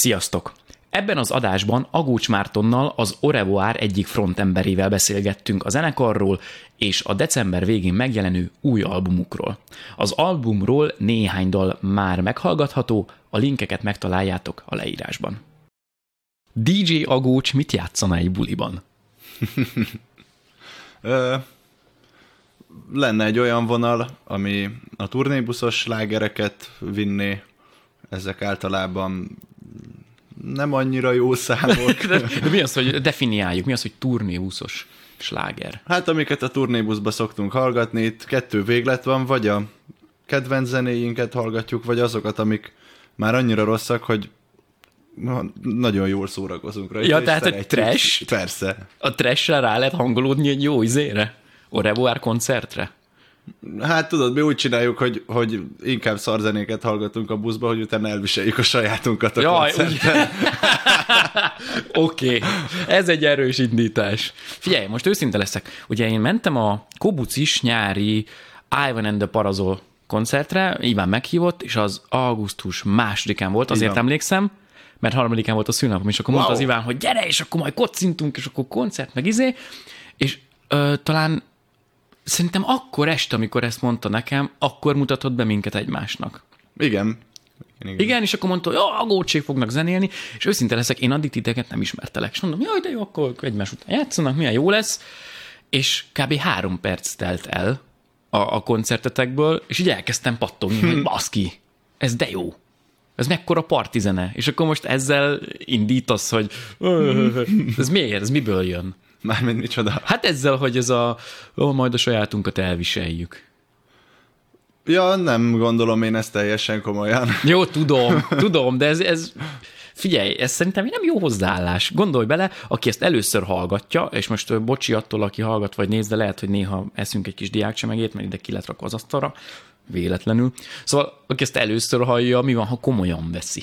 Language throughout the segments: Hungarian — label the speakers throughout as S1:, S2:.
S1: Sziasztok! Ebben az adásban Agócs Mártonnal, az Orevoár egyik frontemberével beszélgettünk a zenekarról és a december végén megjelenő új albumukról. Az albumról néhány dal már meghallgatható, a linkeket megtaláljátok a leírásban. DJ Agócs mit játszana egy buliban?
S2: Lenne egy olyan vonal, ami a turnébuszos slágereket vinné, ezek általában nem annyira jó számok.
S1: De, de mi az, hogy definiáljuk, mi az, hogy turnébuszos sláger?
S2: Hát amiket a turnébuszba szoktunk hallgatni, itt kettő véglet van, vagy a kedvenc zenéinket hallgatjuk, vagy azokat, amik már annyira rosszak, hogy na, nagyon jól szórakozunk rajta.
S1: Ja, tehát
S2: szeretjük.
S1: trash?
S2: Persze.
S1: A trash rá lehet hangolódni egy jó izére? A Revoár koncertre?
S2: Hát tudod, mi úgy csináljuk, hogy, hogy inkább szarzenéket hallgatunk a buszba, hogy utána elviseljük a sajátunkat a
S1: Jaj. Oké, okay. ez egy erős indítás. Figyelj, most őszinte leszek. Ugye én mentem a Kobucis nyári Ivan and the Parazol koncertre, Iván meghívott, és az augusztus másodikán volt, azért
S2: van.
S1: emlékszem, mert harmadikán volt a szülnapom, és akkor wow. mondta az Iván, hogy gyere, és akkor majd kocintunk, és akkor koncert, meg izé, és ö, talán szerintem akkor este, amikor ezt mondta nekem, akkor mutatott be minket egymásnak.
S2: Igen. Igen, igen.
S1: Igen, és akkor mondta, hogy a gócsék fognak zenélni, és őszinte leszek, én addig titeket nem ismertelek. És mondom, jaj, de jó, akkor egymás után játszanak, milyen jó lesz. És kb. három perc telt el a, a koncertetekből, és így elkezdtem pattogni, hogy baszki, ez de jó. Ez mekkora partizene. És akkor most ezzel indítasz, hogy ez miért, ez miből jön?
S2: Mármint micsoda.
S1: Hát ezzel, hogy ez a, ó, majd a sajátunkat elviseljük.
S2: Ja, nem gondolom én ezt teljesen komolyan.
S1: Jó, tudom, tudom, de ez, ez figyelj, ez szerintem nem jó hozzáállás. Gondolj bele, aki ezt először hallgatja, és most bocsi attól, aki hallgat vagy néz, de lehet, hogy néha eszünk egy kis diákcsemegét, mert ide ki lett rakva az asztalra, véletlenül. Szóval, aki ezt először hallja, mi van, ha komolyan veszi?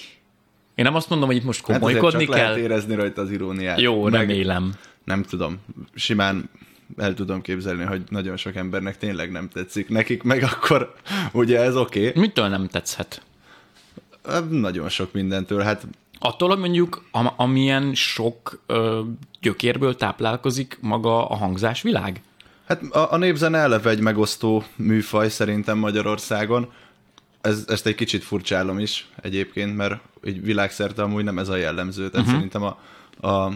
S1: Én nem azt mondom, hogy itt most
S2: Hát
S1: komolykodni
S2: csak
S1: kell.
S2: lehet érezni rajta az iróniát.
S1: Jó,
S2: Meg
S1: remélem.
S2: Nem tudom. Simán el tudom képzelni, hogy nagyon sok embernek tényleg nem tetszik. Nekik meg akkor ugye ez oké. Okay.
S1: Mitől nem tetszhet?
S2: Nagyon sok mindentől. Hát
S1: Attól, hogy mondjuk am- amilyen sok ö, gyökérből táplálkozik maga a hangzásvilág?
S2: Hát a, a népzene eleve egy megosztó műfaj szerintem Magyarországon. Ez, ezt egy kicsit furcsálom is egyébként, mert így világszerte amúgy nem ez a jellemző. Tehát uh-huh. szerintem a, a,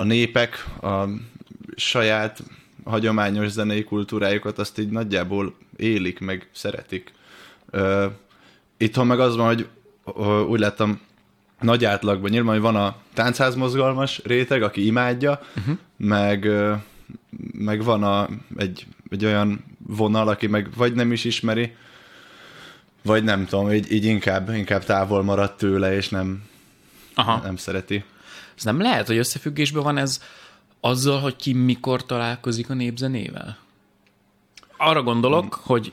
S2: a népek a saját hagyományos zenei kultúrájukat azt így nagyjából élik, meg szeretik. Ö, itthon meg az van, hogy ö, úgy láttam, nagy átlagban nyilván, hogy van a táncházmozgalmas réteg, aki imádja, uh-huh. meg, ö, meg van a, egy, egy olyan vonal, aki meg vagy nem is ismeri, vagy nem tudom, így, így inkább, inkább távol maradt tőle, és nem,
S1: Aha.
S2: nem szereti.
S1: Ez nem lehet, hogy összefüggésben van ez azzal, hogy ki mikor találkozik a népzenével? Arra gondolok, hmm. hogy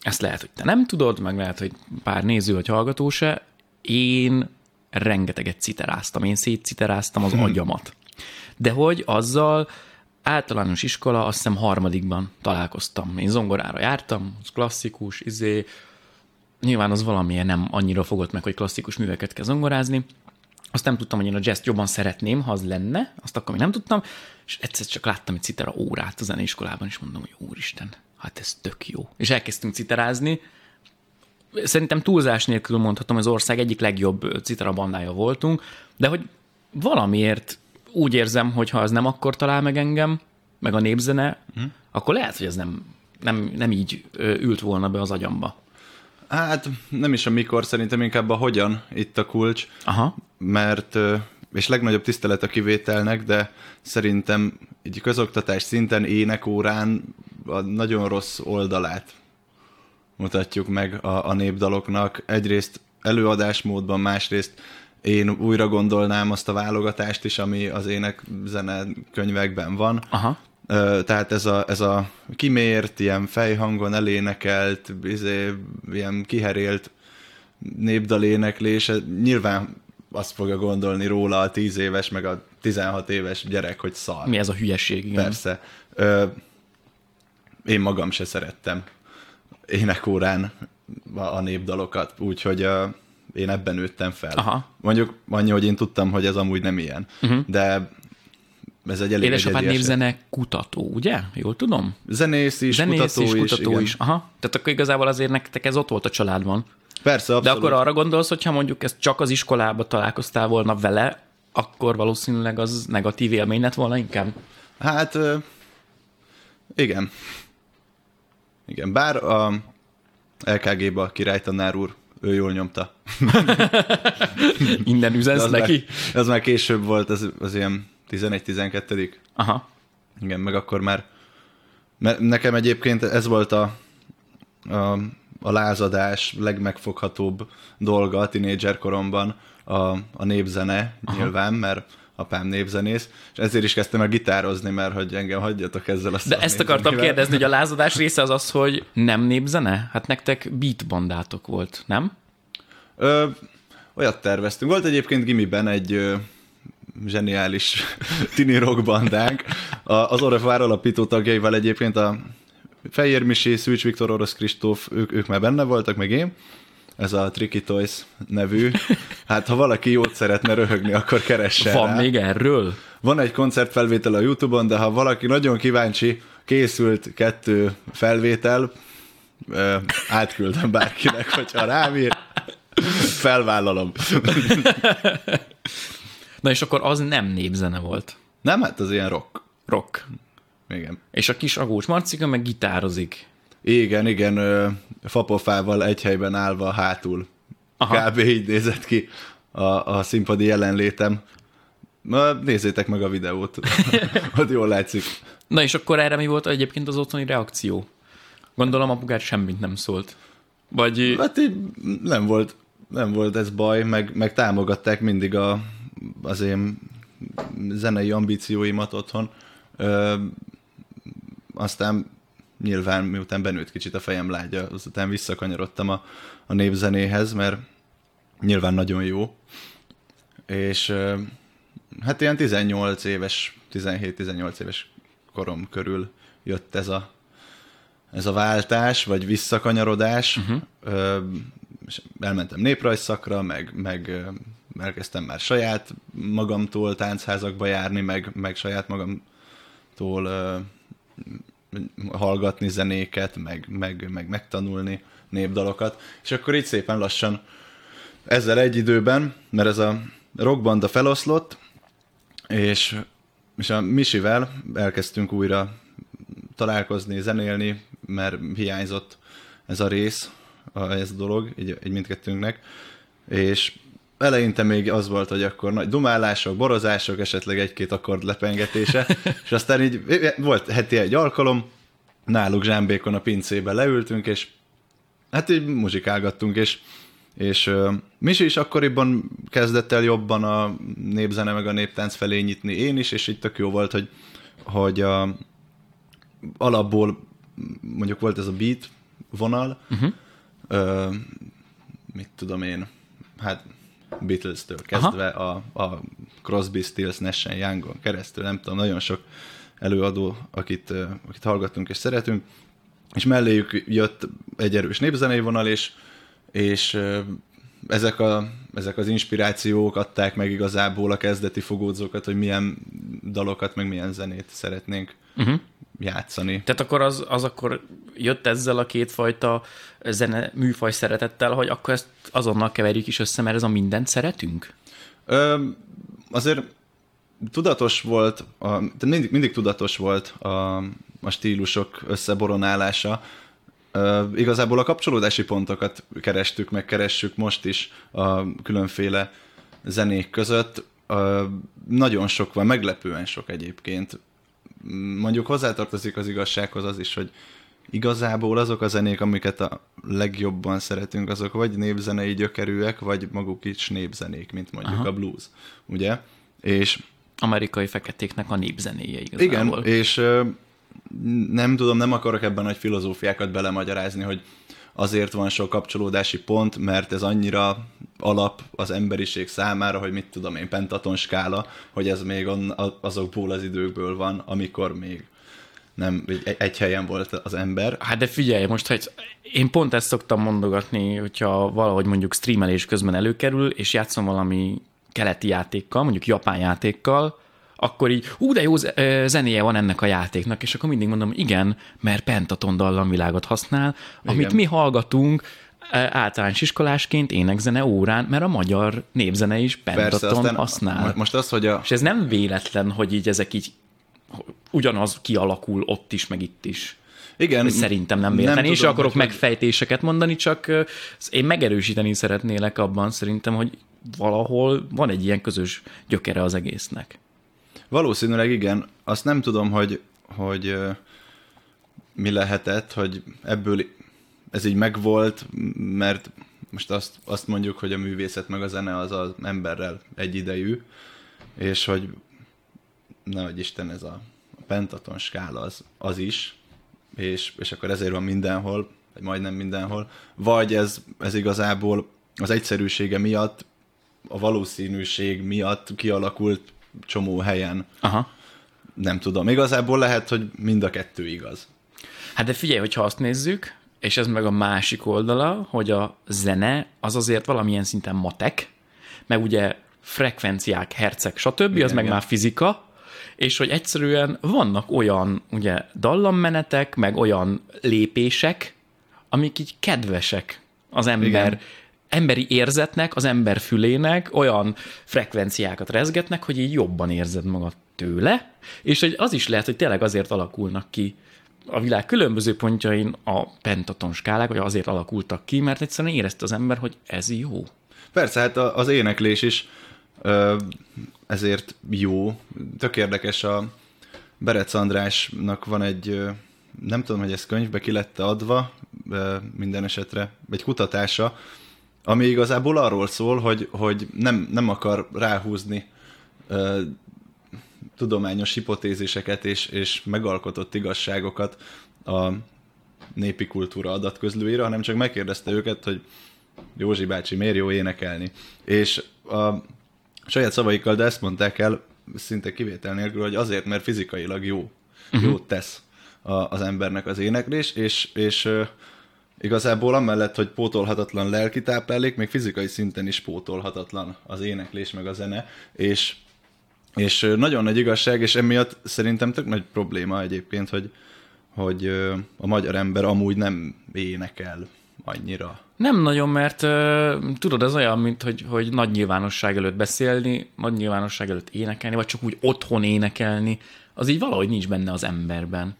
S1: ezt lehet, hogy te nem tudod, meg lehet, hogy pár néző vagy hallgató se. Én rengeteget citeráztam, én szétciteráztam az agyamat. De hogy azzal általános iskola, azt hiszem harmadikban találkoztam. Én zongorára jártam, az klasszikus, izé, nyilván az valamilyen nem annyira fogott meg, hogy klasszikus műveket kell zongorázni. Azt nem tudtam, hogy én a jazz jobban szeretném, ha az lenne, azt akkor még nem tudtam, és egyszer csak láttam egy citera órát a zeneiskolában, és mondom, hogy úristen, hát ez tök jó. És elkezdtünk citerázni, szerintem túlzás nélkül mondhatom, az ország egyik legjobb citera bandája voltunk, de hogy valamiért úgy érzem, hogy ha az nem akkor talál meg engem, meg a népzene, hm. akkor lehet, hogy ez nem, nem, nem így ült volna be az agyamba.
S2: Hát nem is a mikor, szerintem inkább a hogyan itt a kulcs,
S1: Aha.
S2: mert és legnagyobb tisztelet a kivételnek, de szerintem így közoktatás szinten énekórán a nagyon rossz oldalát mutatjuk meg a, a népdaloknak. Egyrészt előadásmódban, másrészt én újra gondolnám azt a válogatást is, ami az énekzene könyvekben van.
S1: Aha.
S2: Tehát ez a, ez a kimért, ilyen fejhangon elénekelt, izé, ilyen kiherélt népdaléneklés, nyilván azt fogja gondolni róla a 10 éves, meg a 16 éves gyerek, hogy szar.
S1: Mi ez a hülyeség, igen.
S2: Persze. Ö, én magam se szerettem énekórán a, a népdalokat, úgyhogy ö, én ebben nőttem fel.
S1: Aha.
S2: Mondjuk annyi, hogy én tudtam, hogy ez amúgy nem ilyen. Uh-huh. De ez egy elég
S1: Édesapád névzene kutató, ugye? Jól tudom?
S2: Zenész is,
S1: Zenész
S2: kutató, is,
S1: kutató is. Aha. Tehát akkor igazából azért nektek ez ott volt a családban.
S2: Persze,
S1: De
S2: abszolút.
S1: akkor arra gondolsz, hogyha mondjuk ezt csak az iskolába találkoztál volna vele, akkor valószínűleg az negatív élmény lett volna inkább.
S2: Hát, igen. Igen, bár a LKG-ba a királytanár úr, ő jól nyomta.
S1: Innen
S2: De
S1: üzensz neki?
S2: már, az már később volt, az, az ilyen 11-12
S1: Aha.
S2: Igen, meg akkor már... Mert nekem egyébként ez volt a, a, a lázadás legmegfoghatóbb dolga a tinédzser koromban, a, a népzene Aha. nyilván, mert apám népzenész, és ezért is kezdtem el gitározni, mert hogy engem hagyjatok ezzel a
S1: De ezt akartam kérdezni, hogy a lázadás része az az, hogy nem népzene? Hát nektek beat bandátok volt, nem?
S2: Ö, olyat terveztünk. Volt egyébként gimiben egy zseniális tini rock bandánk. Az Orefvár alapító tagjaival egyébként a Fejér Misi, Szűcs Viktor, Orosz Kristóf, ők, ők már benne voltak, meg én. Ez a Tricky Toys nevű. Hát, ha valaki jót szeretne röhögni, akkor keressen
S1: Van
S2: rá.
S1: még erről?
S2: Van egy koncertfelvétel a Youtube-on, de ha valaki nagyon kíváncsi, készült kettő felvétel, ö, átküldöm bárkinek, hogyha rám ír, felvállalom.
S1: Na és akkor az nem népzene volt.
S2: Nem, hát az ilyen rock.
S1: Rock.
S2: Igen.
S1: És a kis agós Marcika meg gitározik.
S2: Igen, igen, ö, fapofával egy helyben állva hátul.
S1: Aha.
S2: Kb. így nézett ki a, a színpadi jelenlétem. Na, nézzétek meg a videót, ott jól látszik.
S1: Na és akkor erre mi volt egyébként az otthoni reakció? Gondolom apukát semmit nem szólt. Vagy
S2: Hát így nem volt, nem volt ez baj, meg, meg támogatták mindig a, az én zenei ambícióimat otthon. Ö, aztán nyilván miután benőtt kicsit a fejem lágya, azután visszakanyarodtam a, a népzenéhez, mert nyilván nagyon jó. És ö, hát ilyen 18 éves, 17-18 éves korom körül jött ez a, ez a váltás, vagy visszakanyarodás. Uh-huh. Ö, és elmentem néprajzszakra, meg, meg elkezdtem már saját magamtól táncházakba járni, meg, meg saját magamtól ö, hallgatni zenéket, meg, meg, meg megtanulni népdalokat. És akkor így szépen lassan ezzel egy időben, mert ez a rockbanda feloszlott, és, és a Misivel elkezdtünk újra találkozni, zenélni, mert hiányzott ez a rész, ez a dolog, így, így mindkettőnknek, és eleinte még az volt, hogy akkor nagy dumálások, borozások, esetleg egy-két akkord lepengetése, és aztán így volt heti egy alkalom, náluk Zsámbékon a pincébe leültünk, és hát így muzsikálgattunk, és, és uh, Misi is akkoriban kezdett el jobban a népzene meg a néptánc felé nyitni, én is, és így tök jó volt, hogy, hogy a, alapból mondjuk volt ez a beat vonal, uh-huh. ö, mit tudom én, hát Beatles-től kezdve a, a Crosby, Stills, Nash Youngon keresztül, nem tudom, nagyon sok előadó, akit, akit hallgattunk és szeretünk, és melléjük jött egy erős népzenei vonal, és, és ezek, a, ezek az inspirációk adták meg igazából a kezdeti fogódzókat, hogy milyen dalokat, meg milyen zenét szeretnénk uh-huh. Játszani.
S1: Tehát akkor az, az akkor jött ezzel a kétfajta zene műfaj szeretettel, hogy akkor ezt azonnal keverjük is össze, mert ez a mindent szeretünk?
S2: Ö, azért tudatos volt, a, mindig, mindig tudatos volt a, a stílusok összeboronálása. Ö, igazából a kapcsolódási pontokat kerestük, meg keressük most is a különféle zenék között. Ö, nagyon sok van, meglepően sok egyébként. Mondjuk hozzátartozik az igazsághoz az is, hogy igazából azok a zenék, amiket a legjobban szeretünk, azok vagy népzenei gyökerűek, vagy maguk is népzenék, mint mondjuk
S1: Aha.
S2: A blues, ugye? És
S1: Amerikai feketéknek a népzenéje igazából.
S2: igen, és nem tudom, nem akarok ebben nagy filozófiákat belemagyarázni, hogy azért van sok kapcsolódási pont, mert ez annyira alap az emberiség számára, hogy mit tudom én, pentaton skála, hogy ez még on, azokból az időkből van, amikor még nem egy, helyen volt az ember.
S1: Hát de figyelj, most, hogy én pont ezt szoktam mondogatni, hogyha valahogy mondjuk streamelés közben előkerül, és játszom valami keleti játékkal, mondjuk japán játékkal, akkor így, ú, de jó zenéje van ennek a játéknak, és akkor mindig mondom, igen, mert pentaton dallamvilágot használ, igen. amit mi hallgatunk, általános iskolásként énekzene órán, mert a magyar népzene is pentaton használ.
S2: Most az, hogy a...
S1: És ez nem véletlen, hogy így ezek így ugyanaz kialakul ott is, meg itt is. Igen. Szerintem nem véletlen. Nem én sem akarok megfejtéseket mondani, csak én megerősíteni szeretnélek abban szerintem, hogy valahol van egy ilyen közös gyökere az egésznek.
S2: Valószínűleg igen. Azt nem tudom, hogy, hogy mi lehetett, hogy ebből ez így megvolt, mert most azt, azt mondjuk, hogy a művészet meg a zene az az emberrel egyidejű, és hogy nehogy Isten ez a pentaton skála az, az is, és, és akkor ezért van mindenhol, vagy majdnem mindenhol, vagy ez, ez igazából az egyszerűsége miatt, a valószínűség miatt kialakult csomó helyen. Aha. Nem tudom. Igazából lehet, hogy mind a kettő igaz.
S1: Hát de figyelj, hogyha azt nézzük, és ez meg a másik oldala, hogy a zene az azért valamilyen szinten matek, meg ugye frekvenciák, herceg, stb., igen, az meg igen. már fizika, és hogy egyszerűen vannak olyan ugye dallammenetek, meg olyan lépések, amik így kedvesek az ember Igen. Emberi érzetnek, az ember fülének, olyan frekvenciákat rezgetnek, hogy így jobban érzed magad tőle, és hogy az is lehet, hogy tényleg azért alakulnak ki a világ különböző pontjain a pentaton skálák, vagy azért alakultak ki, mert egyszerűen érezte az ember, hogy ez jó.
S2: Persze, hát az éneklés is ezért jó. Tök érdekes a Berec Andrásnak van egy, nem tudom, hogy ez könyvbe ki lett adva, minden esetre egy kutatása, ami igazából arról szól, hogy, hogy nem, nem akar ráhúzni uh, tudományos hipotéziseket és, és megalkotott igazságokat a népi kultúra adatközlőire, hanem csak megkérdezte őket, hogy Józsi bácsi, miért jó énekelni? És a saját szavaikkal, de ezt mondták el szinte kivétel nélkül, hogy azért, mert fizikailag jó, uh-huh. jót tesz a, az embernek az éneklés, és, és igazából amellett, hogy pótolhatatlan lelki táplálék, még fizikai szinten is pótolhatatlan az éneklés meg a zene, és, és nagyon nagy igazság, és emiatt szerintem tök nagy probléma egyébként, hogy, hogy a magyar ember amúgy nem énekel annyira.
S1: Nem nagyon, mert tudod, ez olyan, mint hogy, hogy nagy nyilvánosság előtt beszélni, nagy nyilvánosság előtt énekelni, vagy csak úgy otthon énekelni, az így valahogy nincs benne az emberben.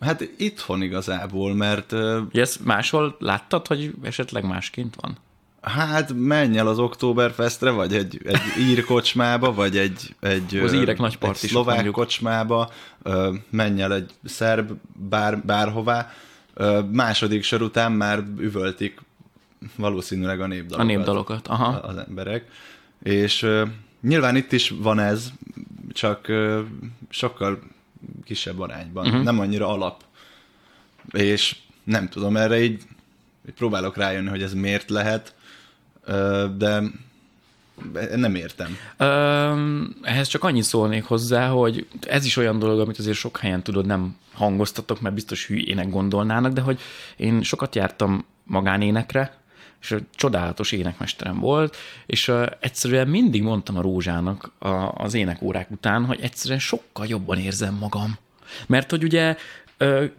S2: Hát itthon igazából, mert...
S1: Ezt máshol láttad, hogy esetleg másként van?
S2: Hát menj el az Oktoberfestre, vagy egy, egy ír kocsmába, vagy egy, egy,
S1: az írek nagy
S2: egy szlovák kocsmába, menj el egy szerb bár, bárhová, második sor után már üvöltik valószínűleg a népdalokat.
S1: A népdalokat, aha.
S2: Az emberek. És nyilván itt is van ez, csak sokkal kisebb arányban, uh-huh. nem annyira alap. És nem tudom, erre így, így próbálok rájönni, hogy ez miért lehet, de nem értem.
S1: Um, ehhez csak annyit szólnék hozzá, hogy ez is olyan dolog, amit azért sok helyen tudod, nem hangoztatok, mert biztos hülyének gondolnának, de hogy én sokat jártam magánénekre, és csodálatos énekmesterem volt, és egyszerűen mindig mondtam a Rózsának az énekórák után, hogy egyszerűen sokkal jobban érzem magam. Mert hogy ugye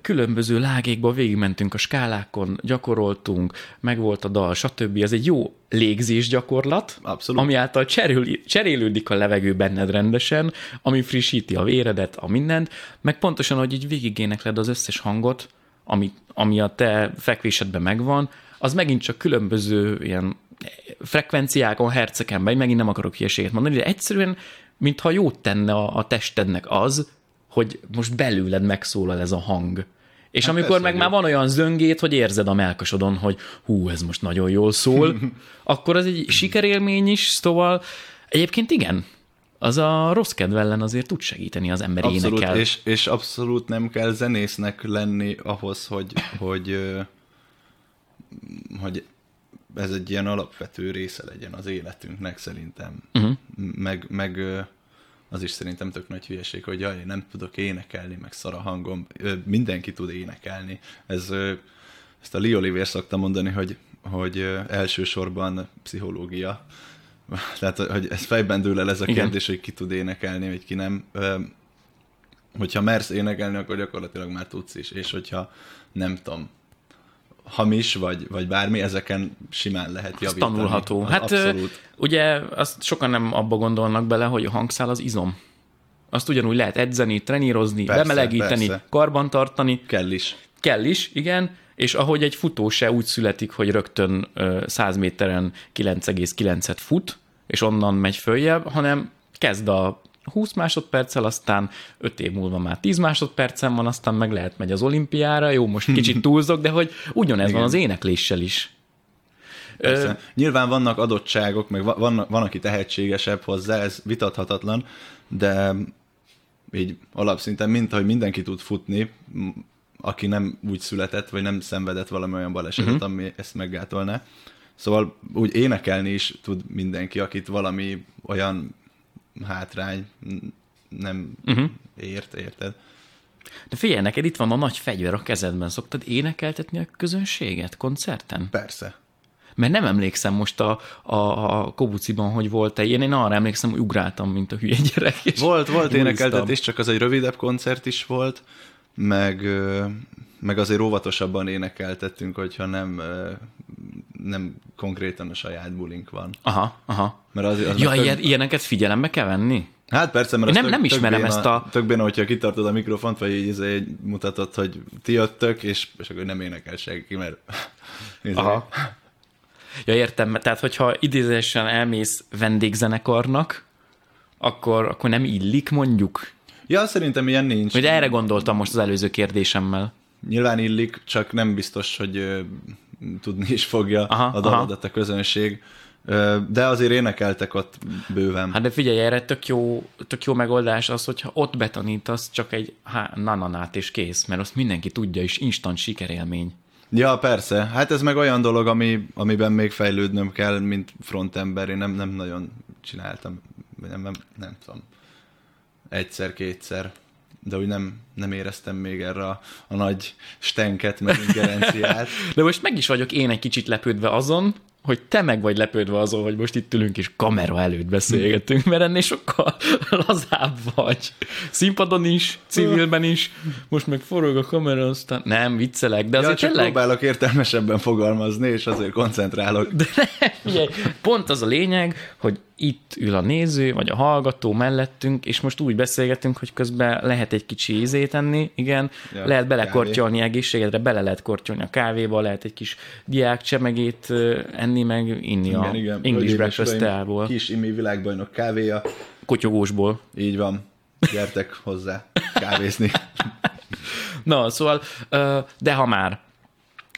S1: különböző lágékba végigmentünk a skálákon, gyakoroltunk, megvolt a dal, stb. Ez egy jó légzés gyakorlat, Abszolút. ami által cserél, cserélődik a levegő benned rendesen, ami frissíti a véredet, a mindent, meg pontosan, hogy így végigénekled az összes hangot, ami, ami a te fekvésedben megvan, az megint csak különböző ilyen frekvenciákon, herceken megy, megint nem akarok hülyeséget mondani, de egyszerűen, mintha jót tenne a, a testednek az, hogy most belőled megszólal ez a hang. És hát amikor meg jó. már van olyan zöngét, hogy érzed a melkasodon, hogy hú, ez most nagyon jól szól, akkor az egy sikerélmény is, szóval egyébként igen, az a rossz kedv ellen azért tud segíteni az ember
S2: abszolút,
S1: énekel.
S2: És, és abszolút nem kell zenésznek lenni ahhoz, hogy, hogy, hogy ez egy ilyen alapvető része legyen az életünknek szerintem. Uh-huh. Meg, meg az is szerintem tök nagy hülyeség, hogy jaj, nem tudok énekelni, meg szar a hangom. Mindenki tud énekelni. Ez, ezt a Lee Oliver szokta mondani, hogy, hogy elsősorban pszichológia. Tehát, hogy ez fejben dől el ez a
S1: Igen.
S2: kérdés, hogy ki tud énekelni, vagy ki nem. Hogyha mersz énekelni, akkor gyakorlatilag már tudsz is. És hogyha nem tudom, hamis, vagy, vagy bármi, ezeken simán lehet
S1: Ez
S2: javítani.
S1: tanulható.
S2: Az
S1: Hát
S2: abszolút.
S1: ugye azt sokan nem abba gondolnak bele, hogy a hangszál az izom. Azt ugyanúgy lehet edzeni, trenírozni,
S2: Persze,
S1: bemelegíteni,
S2: persze.
S1: karbantartani.
S2: Kell is.
S1: Kell is, igen, és ahogy egy futó se úgy születik, hogy rögtön ö, 100 méteren 9,9-et fut, és onnan megy följebb, hanem kezd a 20 másodperccel, aztán 5 év múlva már 10 másodpercen van, aztán meg lehet megy az olimpiára, jó, most kicsit túlzok, de hogy ugyanez
S2: Igen.
S1: van az énekléssel is. Ö.
S2: Nyilván vannak adottságok, meg va- van, van, aki tehetségesebb hozzá, ez vitathatatlan, de így alapszinten, mint hogy mindenki tud futni, aki nem úgy született, vagy nem szenvedett valami olyan balesetet, uh-huh. ami ezt meggátolná. Szóval úgy énekelni is tud mindenki, akit valami olyan hátrány nem uh-huh. ért, érted?
S1: De figyelj, neked itt van a nagy fegyver a kezedben. Szoktad énekeltetni a közönséget koncerten?
S2: Persze.
S1: Mert nem emlékszem most a, a, a Kobuciban, hogy volt-e ilyen. Én arra emlékszem, hogy ugráltam, mint a hülye gyerek. És
S2: Volt, volt énekeltetés, csak az egy rövidebb koncert is volt, meg, meg azért óvatosabban énekeltettünk, hogyha nem, nem konkrétan a saját bulink van.
S1: Aha, aha.
S2: Mert az, az
S1: Ja,
S2: tök-
S1: ilyen, ilyeneket figyelembe kell venni?
S2: Hát persze, mert
S1: nem-
S2: tök,
S1: nem ismerem
S2: tök
S1: ezt
S2: béna,
S1: a-
S2: Tök béna, hogyha kitartod a mikrofont, vagy így, izé, mutatod, hogy ti jöttök, és, és akkor nem énekel senki, mert... izé,
S1: Aha. Ja, értem, tehát hogyha idézésen elmész vendégzenekarnak, akkor, akkor nem illik mondjuk?
S2: Ja, szerintem ilyen nincs.
S1: Hogy erre gondoltam most az előző kérdésemmel.
S2: Nyilván illik, csak nem biztos, hogy ö, tudni is fogja
S1: Aha,
S2: a dalodat a közönség. Ö, de azért énekeltek ott bőven.
S1: Hát de figyelj, erre tök jó, tök jó megoldás az, hogyha ott betanítasz csak egy há, nananát és kész, mert azt mindenki tudja, és instant sikerélmény.
S2: Ja, persze. Hát ez meg olyan dolog, ami, amiben még fejlődnöm kell, mint frontember. Én nem, nem nagyon csináltam, nem, nem, nem tudom, egyszer-kétszer, de úgy nem, nem éreztem még erre a, a nagy stenket, meg ingerenciát.
S1: De most meg is vagyok én egy kicsit lepődve azon, hogy te meg vagy lepődve azon, hogy most itt ülünk és kamera előtt beszélgetünk, mert ennél sokkal lazább vagy. Színpadon is, civilben is, most meg forog a kamera, aztán nem, viccelek, de
S2: Ja,
S1: azért
S2: csak
S1: tényleg...
S2: próbálok értelmesebben fogalmazni, és azért koncentrálok.
S1: De figyelj, pont az a lényeg, hogy itt ül a néző, vagy a hallgató mellettünk, és most úgy beszélgetünk, hogy közben lehet egy kicsi ízét enni, igen,
S2: Ja,
S1: lehet belekortyolni egészségedre, bele lehet kortyolni a kávéba, lehet egy kis diák csemegét ö, enni, meg inni a English
S2: Hölgyeim és
S1: breakfast teából,
S2: Kis imi világbajnok kávéja,
S1: kotyogósból.
S2: így van. Gyertek hozzá kávézni.
S1: Na, szóval, de ha már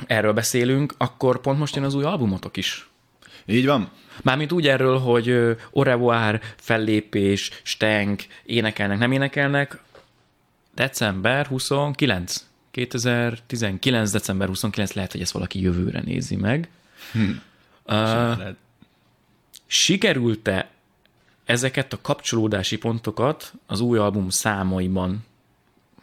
S1: erről beszélünk, akkor pont most jön az új albumotok is.
S2: Így van.
S1: Mármint úgy erről, hogy au revoir, fellépés, stenk, énekelnek, nem énekelnek. December 29. 2019. december 29. Lehet, hogy ezt valaki jövőre nézi meg. Hm. Uh, sikerült-e ezeket a kapcsolódási pontokat az új album számaiban,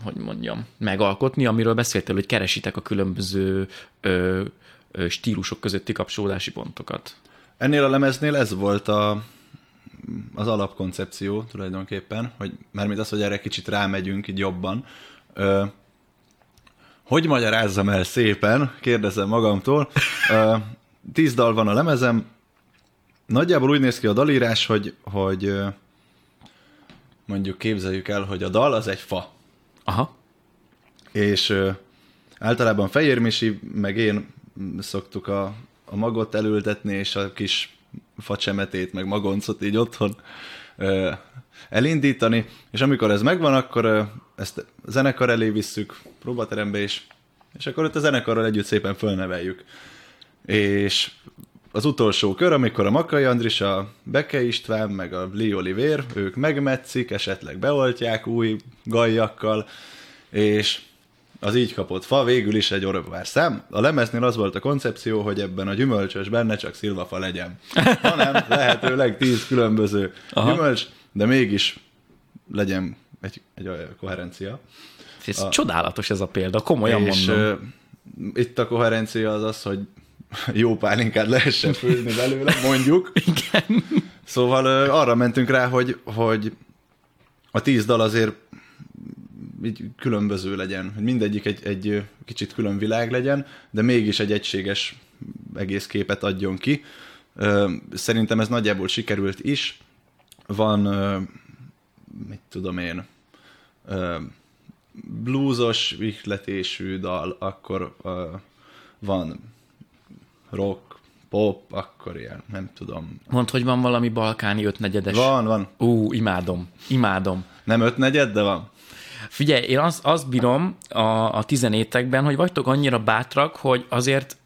S1: hogy mondjam, megalkotni, amiről beszéltél, hogy keresitek a különböző ö, ö, stílusok közötti kapcsolódási pontokat.
S2: Ennél a lemeznél ez volt a, az alapkoncepció tulajdonképpen, hogy mármint az, hogy erre kicsit rámegyünk így jobban. Ö, hogy magyarázzam el szépen, kérdezem magamtól. Ö, tíz dal van a lemezem, nagyjából úgy néz ki a dalírás, hogy, hogy mondjuk képzeljük el, hogy a dal az egy fa.
S1: Aha.
S2: és általában Fehér Misi, meg én szoktuk a, a magot elültetni, és a kis facsemetét, meg magoncot így otthon elindítani, és amikor ez megvan, akkor ezt zenekar elé visszük, próbaterembe is, és akkor ott a zenekarral együtt szépen fölneveljük. És az utolsó kör, amikor a Makai Andris, a Beke István, meg a Lee Oliver, ők megmetszik, esetleg beoltják új gajjakkal, és az így kapott fa végül is egy orvár szám. A lemeznél az volt a koncepció, hogy ebben a gyümölcsösben ne csak szilvafa legyen, hanem lehetőleg tíz különböző
S1: Aha.
S2: gyümölcs, de mégis legyen egy, egy olyan koherencia.
S1: Ez a, csodálatos ez a példa, komolyan
S2: és,
S1: mondom.
S2: Uh, itt a koherencia az az, hogy jó pálinkát lehessen főzni belőle, mondjuk.
S1: Igen.
S2: Szóval arra mentünk rá, hogy, hogy a tíz dal azért így különböző legyen, hogy mindegyik egy, egy kicsit külön világ legyen, de mégis egy egységes egész képet adjon ki. Szerintem ez nagyjából sikerült is. Van, mit tudom én, bluesos ihletésű dal, akkor van rock, pop, akkor ilyen, nem tudom.
S1: Mondd, hogy van valami balkáni ötnegyedes.
S2: Van, van.
S1: Ú, imádom, imádom.
S2: Nem ötnegyed, de van.
S1: Figyelj, én azt, azt bírom a, a tizenétekben, hogy vagytok annyira bátrak, hogy azért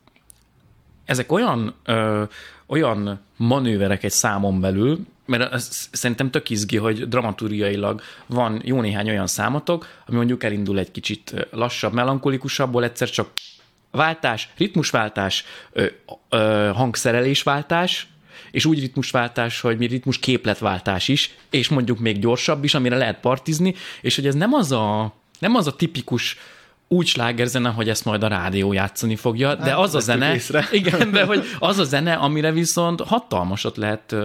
S1: ezek olyan, ö, olyan manőverek egy számon belül, mert ez szerintem tök izgi, hogy dramaturgiailag van jó néhány olyan számotok, ami mondjuk elindul egy kicsit lassabb, melankolikusabbból, egyszer csak váltás, ritmusváltás, ö, ö, hangszerelésváltás, és úgy ritmusváltás, hogy mi ritmus képletváltás is, és mondjuk még gyorsabb is, amire lehet partizni, és hogy ez nem az a, nem az a tipikus úgy slágerzene, hogy ezt majd a rádió játszani fogja, de hát, az a zene, észre. igen, de hogy az a zene, amire viszont hatalmasat lehet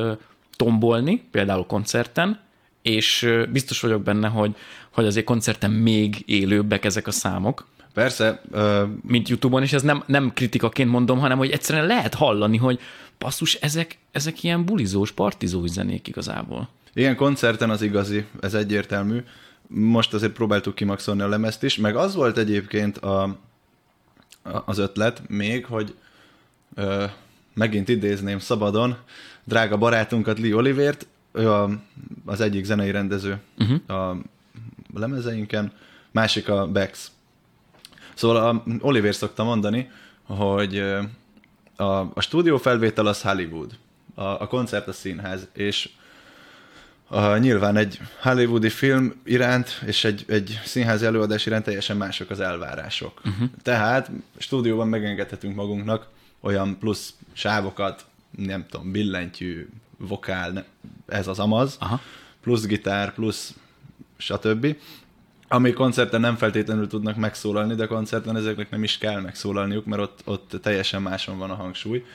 S1: tombolni, például koncerten, és biztos vagyok benne, hogy, hogy azért koncerten még élőbbek ezek a számok.
S2: Persze. Uh...
S1: Mint YouTube-on, és ez nem, nem kritikaként mondom, hanem hogy egyszerűen lehet hallani, hogy basszus, ezek, ezek ilyen bulizós, partizós zenék igazából.
S2: Ilyen koncerten az igazi, ez egyértelmű. Most azért próbáltuk kimaxolni a lemezt is, meg az volt egyébként a, a, az ötlet még, hogy ö, megint idézném szabadon, drága barátunkat Lee Olivért, ő a, az egyik zenei rendező uh-huh. a lemezeinken, másik a Bex. Szóval a Oliver szokta mondani, hogy a, a stúdió felvétel az Hollywood, a, a koncert a színház, és a, nyilván egy hollywoodi film iránt és egy, egy színházi előadás iránt teljesen mások az elvárások. Uh-huh. Tehát stúdióban megengedhetünk magunknak olyan plusz sávokat, nem tudom, billentyű, vokál, ez az amaz, Aha. plusz gitár, plusz stb. Ami koncerten nem feltétlenül tudnak megszólalni, de koncerten ezeknek nem is kell megszólalniuk, mert ott, ott teljesen máson van a hangsúly.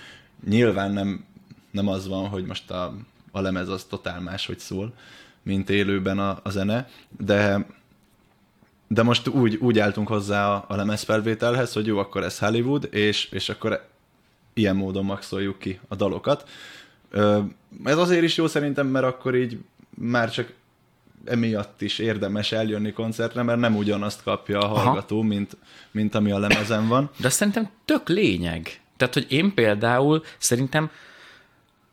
S2: Nyilván nem, nem az van, hogy most a, a lemez az totál máshogy szól, mint élőben a, a zene, de de most úgy, úgy álltunk hozzá a, a lemezfelvételhez, hogy jó, akkor ez Hollywood, és, és akkor ilyen módon maxoljuk ki a dalokat. Ez azért is jó szerintem, mert akkor így már csak emiatt is érdemes eljönni koncertre, mert nem ugyanazt kapja a hallgató, mint, mint ami a lemezen van.
S1: De szerintem tök lényeg. Tehát, hogy én például szerintem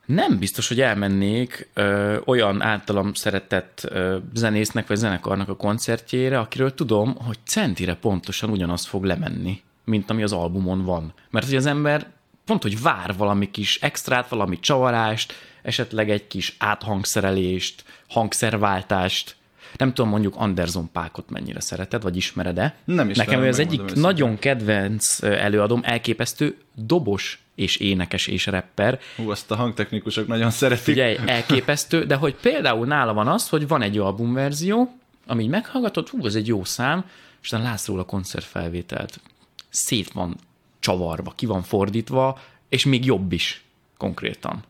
S1: nem biztos, hogy elmennék ö, olyan általam szeretett ö, zenésznek vagy zenekarnak a koncertjére, akiről tudom, hogy centire pontosan ugyanaz fog lemenni, mint ami az albumon van. Mert hogy az ember pont, hogy vár valami kis extrát, valami csavarást, esetleg egy kis áthangszerelést, hangszerváltást. Nem tudom, mondjuk Anderson Pákot mennyire szereted, vagy ismered-e?
S2: Nem is.
S1: Nekem ő az egyik őszintén. nagyon kedvenc előadom, elképesztő dobos és énekes és rapper.
S2: Hú, azt a hangtechnikusok nagyon szeretik.
S1: Figyelj, elképesztő, de hogy például nála van az, hogy van egy albumverzió, ami így meghallgatod, hú, ez egy jó szám, és aztán látsz róla koncertfelvételt. Szét van csavarva, ki van fordítva, és még jobb is konkrétan.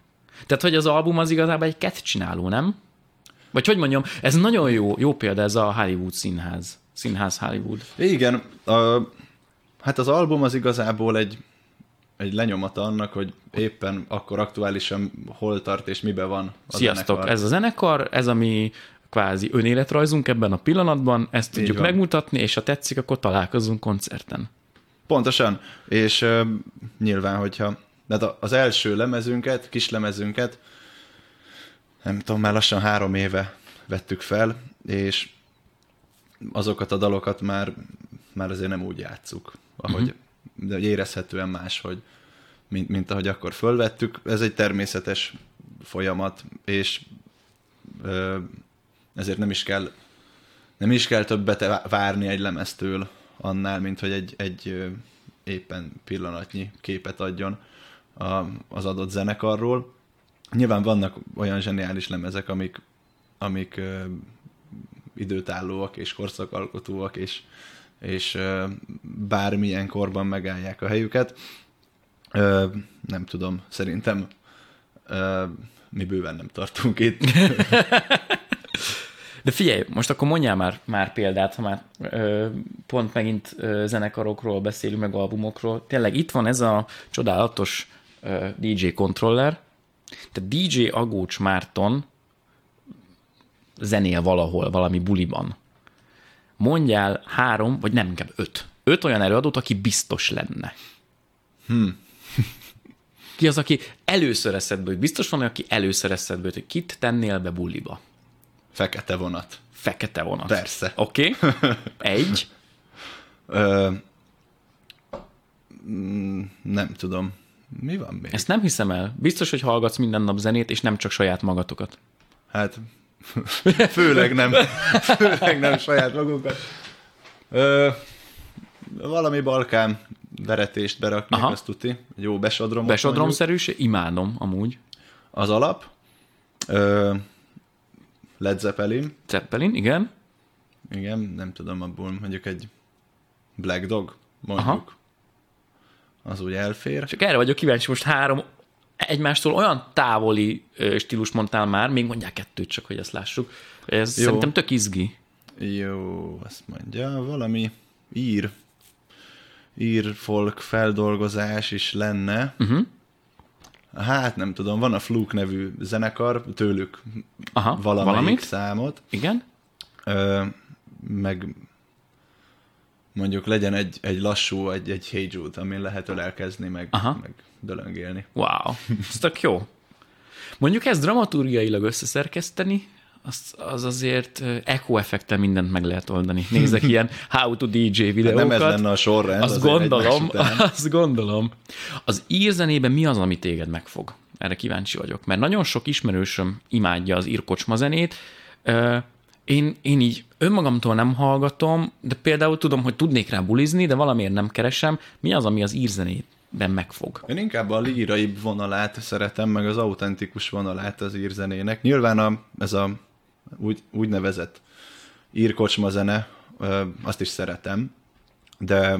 S1: Tehát, hogy az album az igazából egy kett csináló, nem? Vagy hogy mondjam, ez nagyon jó, jó példa ez a Hollywood színház. Színház Hollywood.
S2: Igen, a, hát az album az igazából egy, egy lenyomata annak, hogy éppen akkor aktuálisan hol tart és mibe van a
S1: Sziasztok,
S2: zenekar.
S1: ez a zenekar, ez a mi kvázi önéletrajzunk ebben a pillanatban, ezt tudjuk van. megmutatni, és ha tetszik, akkor találkozunk koncerten.
S2: Pontosan, és uh, nyilván, hogyha de az első lemezünket, kis lemezünket, nem tudom, már lassan három éve vettük fel, és azokat a dalokat már, már azért nem úgy játszuk, ahogy uh-huh. de érezhetően más, hogy mint, mint ahogy akkor fölvettük. Ez egy természetes folyamat, és ö, ezért nem is kell nem is kell többet várni egy lemeztől annál, mint hogy egy, egy éppen pillanatnyi képet adjon a, az adott zenekarról. Nyilván vannak olyan zseniális lemezek, amik, amik időtállóak és korszakalkotóak, és, és ö, bármilyen korban megállják a helyüket. Ö, nem tudom, szerintem ö, mi bőven nem tartunk itt.
S1: De figyelj, most akkor mondjál már, már példát, ha már ö, pont megint ö, zenekarokról beszélünk, meg albumokról. Tényleg itt van ez a csodálatos ö, DJ kontroller, tehát DJ Agócs Márton zenél valahol, valami buliban. Mondjál három, vagy nem, inkább öt. Öt olyan előadót, aki biztos lenne.
S2: Hmm.
S1: Ki az, aki először eszedbe, hogy biztos van, aki először eszedbe, hogy kit tennél be buliba?
S2: Fekete vonat.
S1: Fekete vonat.
S2: Persze.
S1: Oké. Okay. Egy.
S2: Ö, mm, nem tudom. Mi van még?
S1: Ezt nem hiszem el. Biztos, hogy hallgatsz minden nap zenét, és nem csak saját magatokat.
S2: Hát főleg nem. Főleg nem saját magunkat. Ö, valami Balkán veretést berakni,
S1: Aha.
S2: azt tuti. Jó besodrom.
S1: Besodromszerűs, imádom amúgy.
S2: Az alap. Ö, Led Zeppelin.
S1: Zeppelin, igen.
S2: Igen, nem tudom, abból mondjuk egy Black Dog, mondjuk.
S1: Aha.
S2: Az úgy elfér.
S1: Csak erre vagyok kíváncsi, most három egymástól olyan távoli stílus mondtál már, még mondják kettőt csak, hogy ezt lássuk. Ez
S2: Jó.
S1: szerintem tök izgi.
S2: Jó, azt mondja, valami ír, ír folk feldolgozás is lenne.
S1: Uh-huh.
S2: Hát nem tudom, van a Fluke nevű zenekar, tőlük
S1: Aha,
S2: valamelyik
S1: valamit?
S2: számot,
S1: Igen?
S2: ö, meg mondjuk legyen egy, egy lassú, egy, egy Jude, amin lehet ölelkezni, meg,
S1: Aha.
S2: meg dölöngélni.
S1: Wow, ez tök jó. Mondjuk ezt dramaturgiailag összeszerkeszteni, az, az azért echo effektel mindent meg lehet oldani. Nézek ilyen how to DJ videókat.
S2: Nem ez lenne a sorrend.
S1: Azt gondolom, azt gondolom. Az írzenében mi az, ami téged megfog? Erre kíváncsi vagyok, mert nagyon sok ismerősöm imádja az írkocsma zenét. Én, én így önmagamtól nem hallgatom, de például tudom, hogy tudnék rá bulizni, de valamiért nem keresem. Mi az, ami az írzenében megfog?
S2: Én inkább a lírai vonalát szeretem, meg az autentikus vonalát az írzenének. Nyilván a, ez a úgy, úgynevezett írkocsma zene, azt is szeretem, de,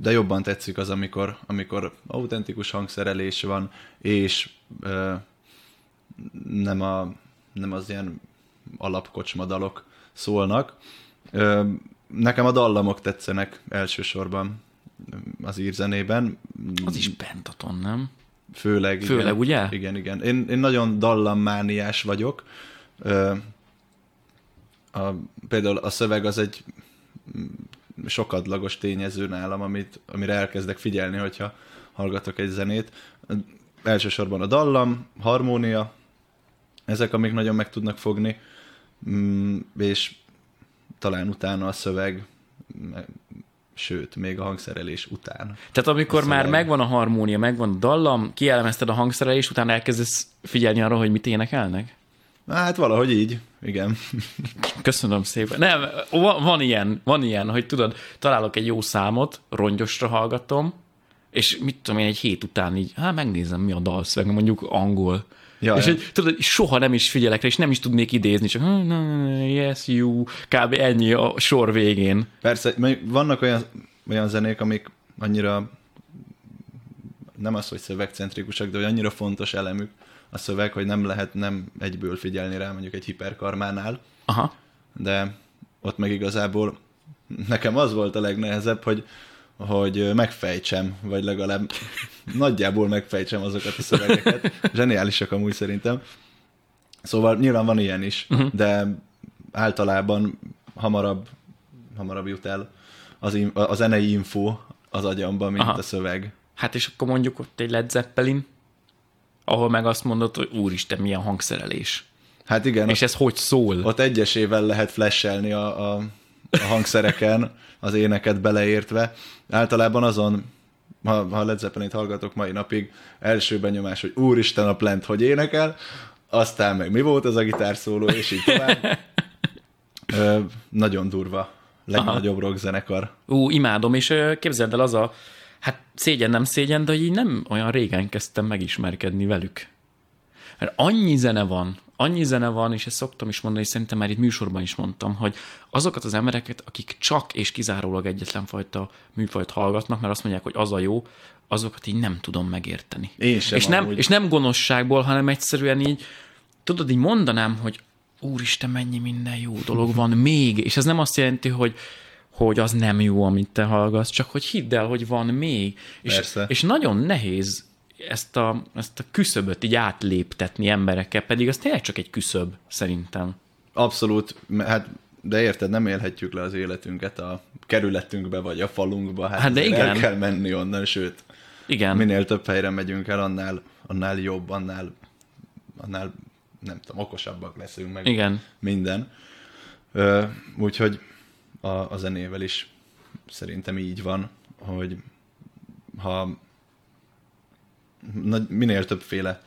S2: de jobban tetszik az, amikor, amikor autentikus hangszerelés van, és nem, a, nem az ilyen alapkocsma dalok szólnak. Nekem a dallamok tetszenek elsősorban az írzenében.
S1: Az is pentaton, nem?
S2: Főleg,
S1: Főleg,
S2: igen.
S1: ugye?
S2: Igen, igen. Én, én nagyon dallammániás vagyok. A, például a szöveg az egy sokadlagos tényező nálam, amit, amire elkezdek figyelni, hogyha hallgatok egy zenét. Elsősorban a dallam, harmónia, ezek, amik nagyon meg tudnak fogni, Mm, és talán utána a szöveg, sőt, még a hangszerelés után.
S1: Tehát amikor
S2: A
S1: már
S2: szöveg.
S1: megvan a harmónia, megvan a dallam, kielemezted a hangszerelést, utána elkezdesz figyelni arra, hogy mit énekelnek?
S2: Hát valahogy így, igen.
S1: Köszönöm szépen. Nem, van, van ilyen, van ilyen, hogy tudod, találok egy jó számot, rongyosra hallgatom, és mit tudom én, egy hét után így, hát megnézem, mi a dalszöveg, mondjuk angol.
S2: Ja,
S1: és
S2: ja.
S1: hogy, tudod, soha nem is figyelek rá, és nem is tudnék idézni, csak "Hmm, no, yes, you, kb. ennyi a sor végén.
S2: Persze, vannak olyan, olyan zenék, amik annyira nem az, hogy szövegcentrikusak, de hogy annyira fontos elemük a szöveg, hogy nem lehet nem egyből figyelni rá mondjuk egy hiperkarmánál,
S1: Aha.
S2: de ott meg igazából nekem az volt a legnehezebb, hogy, hogy megfejtsem, vagy legalább nagyjából megfejtsem azokat a szövegeket. Zseniálisak amúgy szerintem. Szóval nyilván van ilyen is, uh-huh. de általában hamarabb, hamarabb jut el az, a zenei info az agyamba, mint
S1: Aha.
S2: a szöveg.
S1: Hát és akkor mondjuk ott egy Led Zeppelin, ahol meg azt mondod, hogy úristen, milyen hangszerelés.
S2: Hát igen,
S1: És ez hogy szól?
S2: ott egyesével lehet flashelni a, a, a hangszereken, az éneket beleértve. Általában azon, ha, ha Led Zeppelin-t hallgatok mai napig, első benyomás, hogy úristen a Plant hogy énekel, aztán meg mi volt az a gitárszóló, és így tovább. Ö, nagyon durva. Legnagyobb rock zenekar.
S1: Ú, imádom, és képzeld el az a, hát szégyen nem szégyen, de így nem olyan régen kezdtem megismerkedni velük. Mert annyi zene van, annyi zene van, és ezt szoktam is mondani, és szerintem már itt műsorban is mondtam, hogy azokat az embereket, akik csak és kizárólag egyetlen fajta műfajt hallgatnak, mert azt mondják, hogy az a jó, azokat így nem tudom megérteni.
S2: Én sem
S1: és nem,
S2: amúgy.
S1: és nem gonoszságból, hanem egyszerűen így, tudod, így mondanám, hogy úristen, mennyi minden jó dolog van még, és ez nem azt jelenti, hogy hogy az nem jó, amit te hallgatsz, csak hogy hidd el, hogy van még. És, és nagyon nehéz ezt a, ezt a küszöböt így átléptetni emberekkel, pedig az tényleg csak egy küszöb, szerintem.
S2: Abszolút, hát de érted, nem élhetjük le az életünket a kerületünkbe, vagy a falunkba. Hát,
S1: Hát de
S2: azért El
S1: igen.
S2: kell menni onnan, sőt,
S1: Igen.
S2: minél több helyre megyünk el, annál, annál jobb, annál, annál nem tudom, okosabbak leszünk, meg
S1: Igen.
S2: minden. Ö, úgyhogy a, a zenével is szerintem így van, hogy ha nagy, minél többféle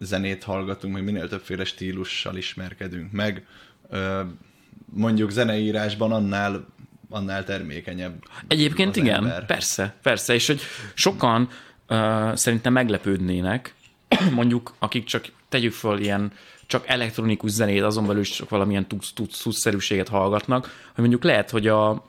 S2: zenét hallgatunk, meg minél többféle stílussal ismerkedünk meg, mondjuk zeneírásban annál, annál termékenyebb
S1: Egyébként igen,
S2: ember.
S1: persze, persze, és hogy sokan uh, szerintem meglepődnének, mondjuk akik csak tegyük föl ilyen csak elektronikus zenét, azon belül is csak valamilyen tudsz-szerűséget hallgatnak, hogy mondjuk lehet, hogy a,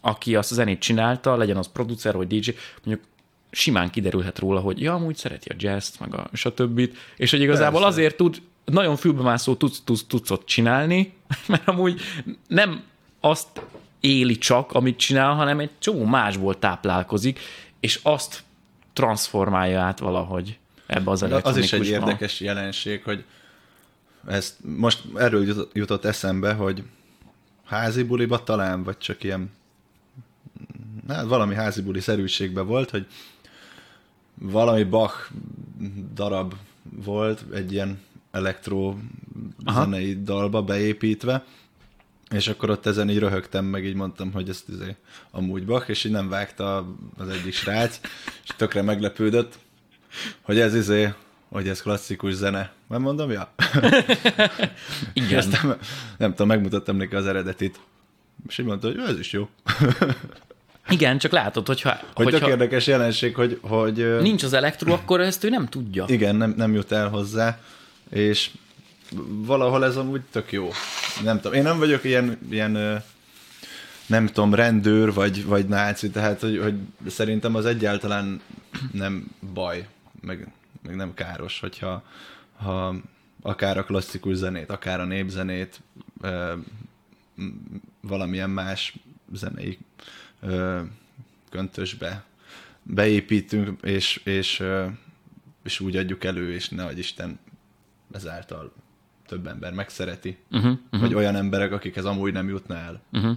S1: aki azt a zenét csinálta, legyen az producer vagy DJ, mondjuk simán kiderülhet róla, hogy ja, amúgy szereti a jazz meg a stb. És hogy igazából
S2: Persze.
S1: azért tud nagyon fülbemászó tudsz, tudsz, tudszot csinálni, mert amúgy nem azt éli csak, amit csinál, hanem egy csomó másból táplálkozik, és azt transformálja át valahogy ebbe az
S2: De
S1: elektronikusba.
S2: Az is egy érdekes jelenség, hogy ezt most erről jutott, jutott eszembe, hogy házi buliba talán, vagy csak ilyen hát valami házi buli szerűségben volt, hogy valami Bach darab volt, egy ilyen elektro zenei dalba beépítve, és akkor ott ezen így röhögtem, meg így mondtam, hogy ezt izé, amúgy Bach, és így nem vágta az egyik srác, és tökre meglepődött, hogy ez izé, hogy ez klasszikus zene. Nem mondom, ja.
S1: Igen.
S2: Aztán nem tudom, megmutattam neki az eredetit. És így mondta, hogy ez is jó.
S1: Igen, csak látod, hogyha,
S2: Hogy tök
S1: hogyha
S2: érdekes jelenség, hogy, hogy
S1: nincs az elektro, akkor ezt ő nem tudja.
S2: igen, nem, nem jut el hozzá, és valahol ez amúgy tök jó. Nem tudom, én nem vagyok ilyen, ilyen nem tudom, rendőr vagy, vagy náci, tehát hogy, hogy szerintem az egyáltalán nem baj, meg, meg nem káros, hogyha ha akár a klasszikus zenét, akár a népzenét, valamilyen más zenei ö, köntösbe beépítünk, és, és, ö, és úgy adjuk elő, és ne Isten ezáltal több ember megszereti,
S1: Uh-huh,
S2: uh-huh. vagy olyan emberek, akikhez amúgy nem jutna el.
S1: uh-huh.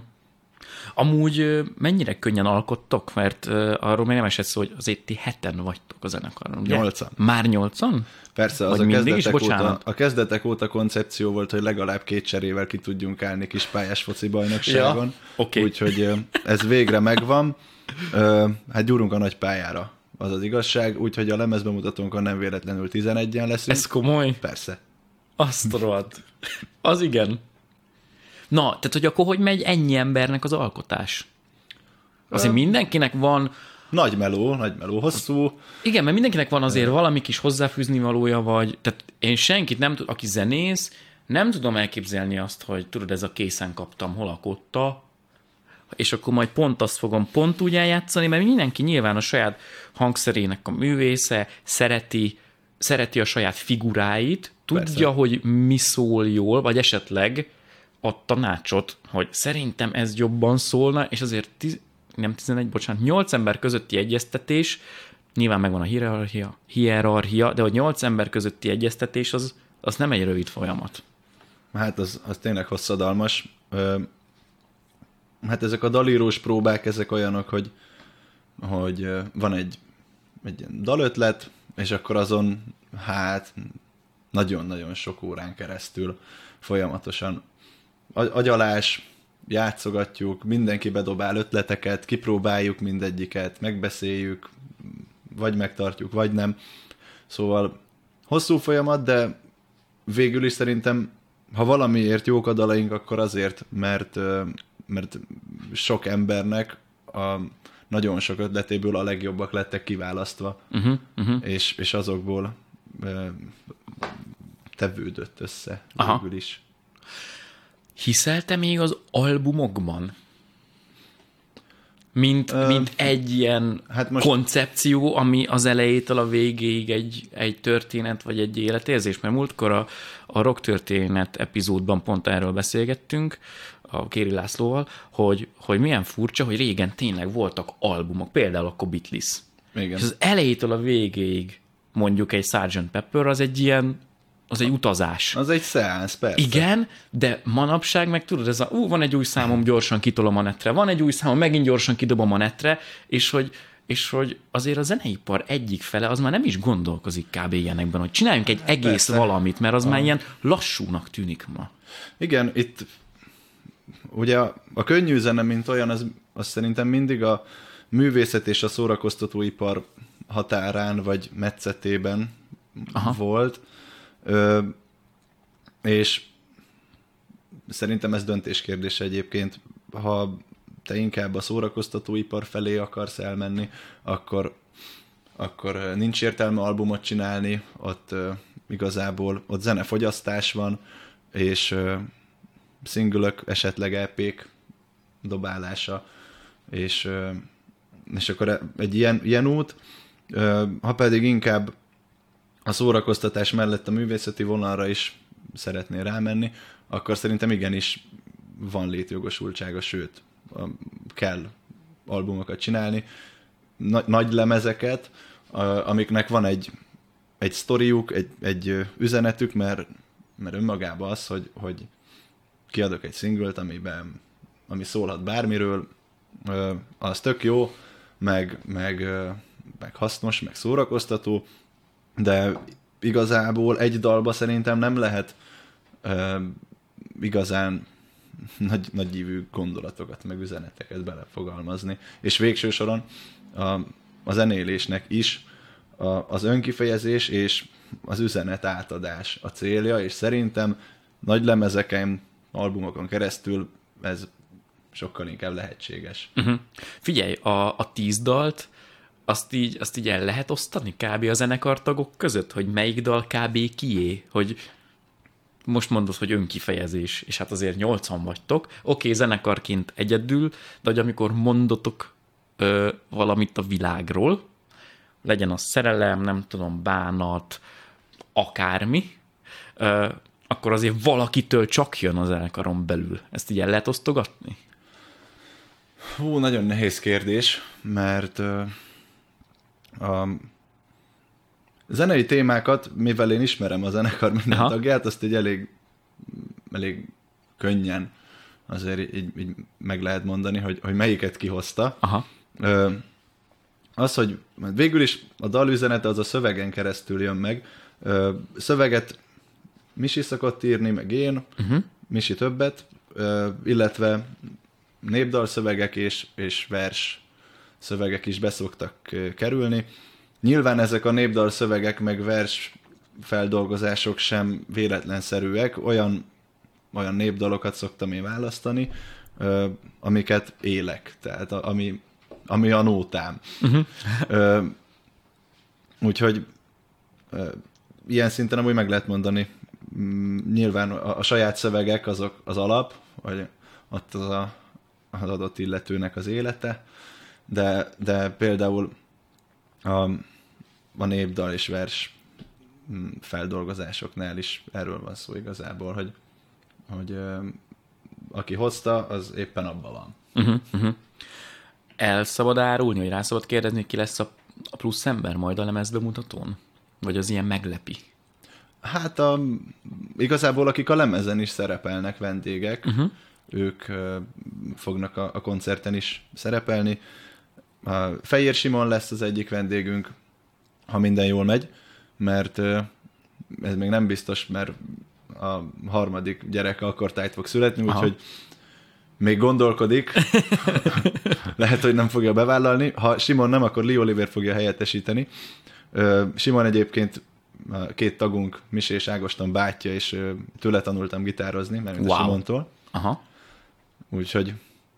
S1: Amúgy mennyire könnyen alkottok? Mert arról még nem esett szó, hogy azért ti heten vagytok a zenekaron, ugye?
S2: Nyolcan.
S1: Már nyolcan?
S2: Persze, az
S1: Vagy
S2: a
S1: mindig is?
S2: kezdetek, óta,
S1: Bocsánat.
S2: a kezdetek óta koncepció volt, hogy legalább két cserével ki tudjunk állni kis pályás foci bajnokságon.
S1: Ja, oké.
S2: Úgyhogy ez végre megvan. Hát gyúrunk a nagy pályára, az az igazság. Úgyhogy a lemezbemutatónkon nem véletlenül 11-en leszünk.
S1: Ez komoly?
S2: Persze.
S1: Azt rohadt. Az igen. Na, tehát hogy akkor hogy megy ennyi embernek az alkotás? Azért mindenkinek van,
S2: Nagy meló, nagy meló, hosszú.
S1: igen, mert mindenkinek van azért valami kis hozzáfűzni valója, vagy, tehát én senkit nem tud, aki zenész, nem tudom elképzelni azt, hogy tudod, ez a készen kaptam, hol a kotta, és akkor majd pont azt fogom pont úgy eljátszani, mert mindenki nyilván a saját hangszerének a művésze, szereti, szereti a saját figuráit, tudja,
S2: Persze.
S1: hogy mi szól jól, vagy esetleg a tanácsot, hogy szerintem ez jobban szólna, és azért tiz, nem 11, bocsánat, 8 ember közötti egyeztetés, nyilván megvan a hierarchia, hierarchia de hogy 8 ember közötti egyeztetés, az, az nem egy rövid folyamat.
S2: Hát az, az tényleg hosszadalmas. Hát ezek a dalírós próbák, ezek olyanok, hogy, hogy van egy, egy dalötlet, és akkor azon hát nagyon-nagyon sok órán keresztül folyamatosan agyalás, játszogatjuk, mindenki bedobál ötleteket, kipróbáljuk mindegyiket, megbeszéljük, vagy megtartjuk, vagy nem. Szóval hosszú folyamat, de végül is szerintem, ha valamiért jók a dalaink, akkor azért, mert, mert sok embernek a nagyon sok ötletéből a legjobbak lettek kiválasztva,
S1: Uh-huh, uh-huh.
S2: és, és azokból tevődött össze
S1: Aha.
S2: végül is.
S1: Hiszel te még az albumokban? Mint,
S2: Ö,
S1: mint egy ilyen
S2: hát most-
S1: most... koncepció, ami az elejétől a végéig egy, egy történet, vagy egy életérzés? Mert múltkor a, a rock történet epizódban pont erről beszélgettünk, a Kéri Lászlóval, hogy, hogy milyen furcsa, hogy régen tényleg voltak albumok, például a Beatles.
S2: Igen.
S1: És az elejétől a végéig mondjuk egy Sgt. Pepper az egy ilyen, az egy utazás.
S2: Az egy szeánsz, persze.
S1: Igen, de manapság meg tudod, ez a, ú, van egy új számom, gyorsan kitolom a netre, van egy új számom, megint gyorsan kidobom a netre, és hogy, és hogy azért a zeneipar egyik fele az már nem is gondolkozik kb. ilyenekben, hogy csináljunk egy egész
S2: persze.
S1: valamit, mert az már ilyen lassúnak tűnik ma.
S2: Igen, itt ugye a, a könnyű zene, mint olyan, az, az szerintem mindig a művészet és a szórakoztatóipar határán vagy metszetében
S1: Aha.
S2: volt. Ö, és szerintem ez döntéskérdés egyébként. Ha te inkább a szórakoztatóipar felé akarsz elmenni, akkor, akkor nincs értelme albumot csinálni, ott ö, igazából ott zenefogyasztás van, és szingülök, esetleg EP-k dobálása, és, ö, és akkor e- egy ilyen, ilyen út, ha pedig inkább a szórakoztatás mellett a művészeti vonalra is szeretnél rámenni, akkor szerintem igenis van létjogosultsága, sőt, kell albumokat csinálni, nagy, nagy lemezeket, amiknek van egy, egy sztoriuk, egy, egy üzenetük, mert, mert önmagában az, hogy, hogy kiadok egy szinglet, amiben, ami szólhat bármiről, az tök jó, meg, meg, meg hasznos, meg szórakoztató, de igazából egy dalba szerintem nem lehet ö, igazán nagy, nagy ívű gondolatokat, meg üzeneteket belefogalmazni. És végső soron a, a zenélésnek is a, az önkifejezés és az üzenet átadás a célja, és szerintem nagy lemezeken, albumokon keresztül ez sokkal inkább lehetséges.
S1: Uh-huh. Figyelj, a, a tíz dalt, azt így, azt így el lehet osztani kb. a zenekartagok között, hogy melyik dal kb. kié, hogy most mondod, hogy önkifejezés, és hát azért nyolcan vagytok. Oké, okay, zenekarként egyedül, de hogy amikor mondotok ö, valamit a világról, legyen az szerelem, nem tudom, bánat, akármi, ö, akkor azért valakitől csak jön a zenekaron belül. Ezt így el lehet osztogatni?
S2: Hú, nagyon nehéz kérdés, mert a zenei témákat, mivel én ismerem a zenekar minden
S1: Aha.
S2: tagját, azt így elég, elég könnyen azért így, így meg lehet mondani, hogy, hogy melyiket kihozta.
S1: Aha.
S2: Ö, az, hogy végül is a dal üzenete az a szövegen keresztül jön meg. Ö, szöveget Misi szokott írni, meg én, uh-huh. Misi többet, ö, illetve népdalszövegek és, és vers szövegek is beszoktak kerülni. Nyilván ezek a népdal szövegek meg vers feldolgozások sem véletlenszerűek, olyan, olyan népdalokat szoktam én választani, amiket élek, tehát ami, ami a nótám. Uh-huh. Úgyhogy ilyen szinten amúgy meg lehet mondani, mm, nyilván a, a saját szövegek azok az alap, vagy ott az a, az adott illetőnek az élete, de, de például a, a népdal és vers mm, feldolgozásoknál is erről van szó igazából, hogy, hogy ö, aki hozta, az éppen abban van.
S1: Uh-huh, uh-huh. El szabad árulni, vagy rá szabad kérdezni, hogy ki lesz a, a plusz ember majd a lemezbemutatón? Vagy az ilyen meglepi?
S2: Hát a, igazából akik a lemezen is szerepelnek vendégek, uh-huh. ők ö, fognak a, a koncerten is szerepelni. A Fejér Simon lesz az egyik vendégünk, ha minden jól megy, mert ez még nem biztos, mert a harmadik gyereke akkor tájt fog születni, úgyhogy még gondolkodik. Lehet, hogy nem fogja bevállalni. Ha Simon nem, akkor Lee Oliver fogja helyettesíteni. Simon egyébként két tagunk, Misi és Ágoston bátyja, és tőle tanultam gitározni, mert wow. Simontól.
S1: Aha.
S2: Úgyhogy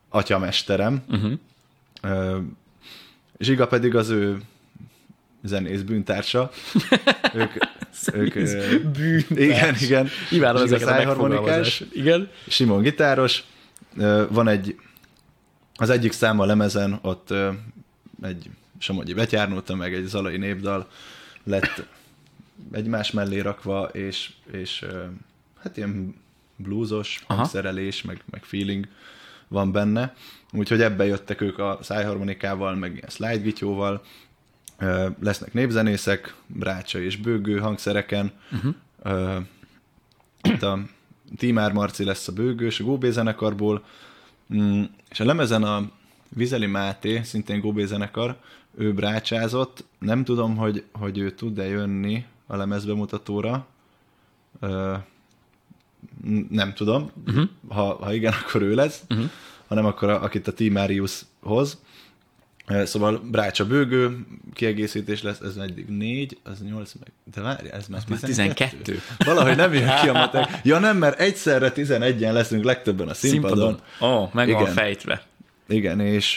S2: atyamesterem.
S1: Uh-huh.
S2: Zsiga pedig az ő zenész bűntársa. ők ők,
S1: Bűntárs.
S2: igen, igen.
S1: Imádom ezeket a megfogalmazást. Igen.
S2: Simon gitáros, van egy, az egyik szám a lemezen, ott egy Somogyi betyárnóta, meg egy zalai népdal lett egymás mellé rakva, és, és hát ilyen bluesos
S1: Aha.
S2: hangszerelés, meg, meg feeling van benne. Úgyhogy ebbe jöttek ők a szájharmonikával, meg ilyen slide gityóval. Ö, Lesznek népzenészek, Brácsa és Bőgő hangszereken. Uh-huh. Itt a Tímár Marci lesz a bőgős, a Góbé zenekarból, Mm, és a lemezen a Vizeli Máté, szintén Góbé zenekar, ő brácsázott, nem tudom, hogy, hogy ő tud-e jönni a lemezbemutatóra, nem tudom, uh-huh. ha, ha igen, akkor ő lesz, uh-huh. Hanem akkor a, akit a Timarius hoz. Szóval Brácsa bőgő, kiegészítés lesz, ez eddig négy, az nyolc meg, de várj, ez már
S1: Már 12.
S2: Valahogy nem jön ki a matek. Ja nem, mert egyszerre 11-en leszünk legtöbben a színpadon.
S1: Ó, meg van
S2: Igen.
S1: fejtve.
S2: Igen, és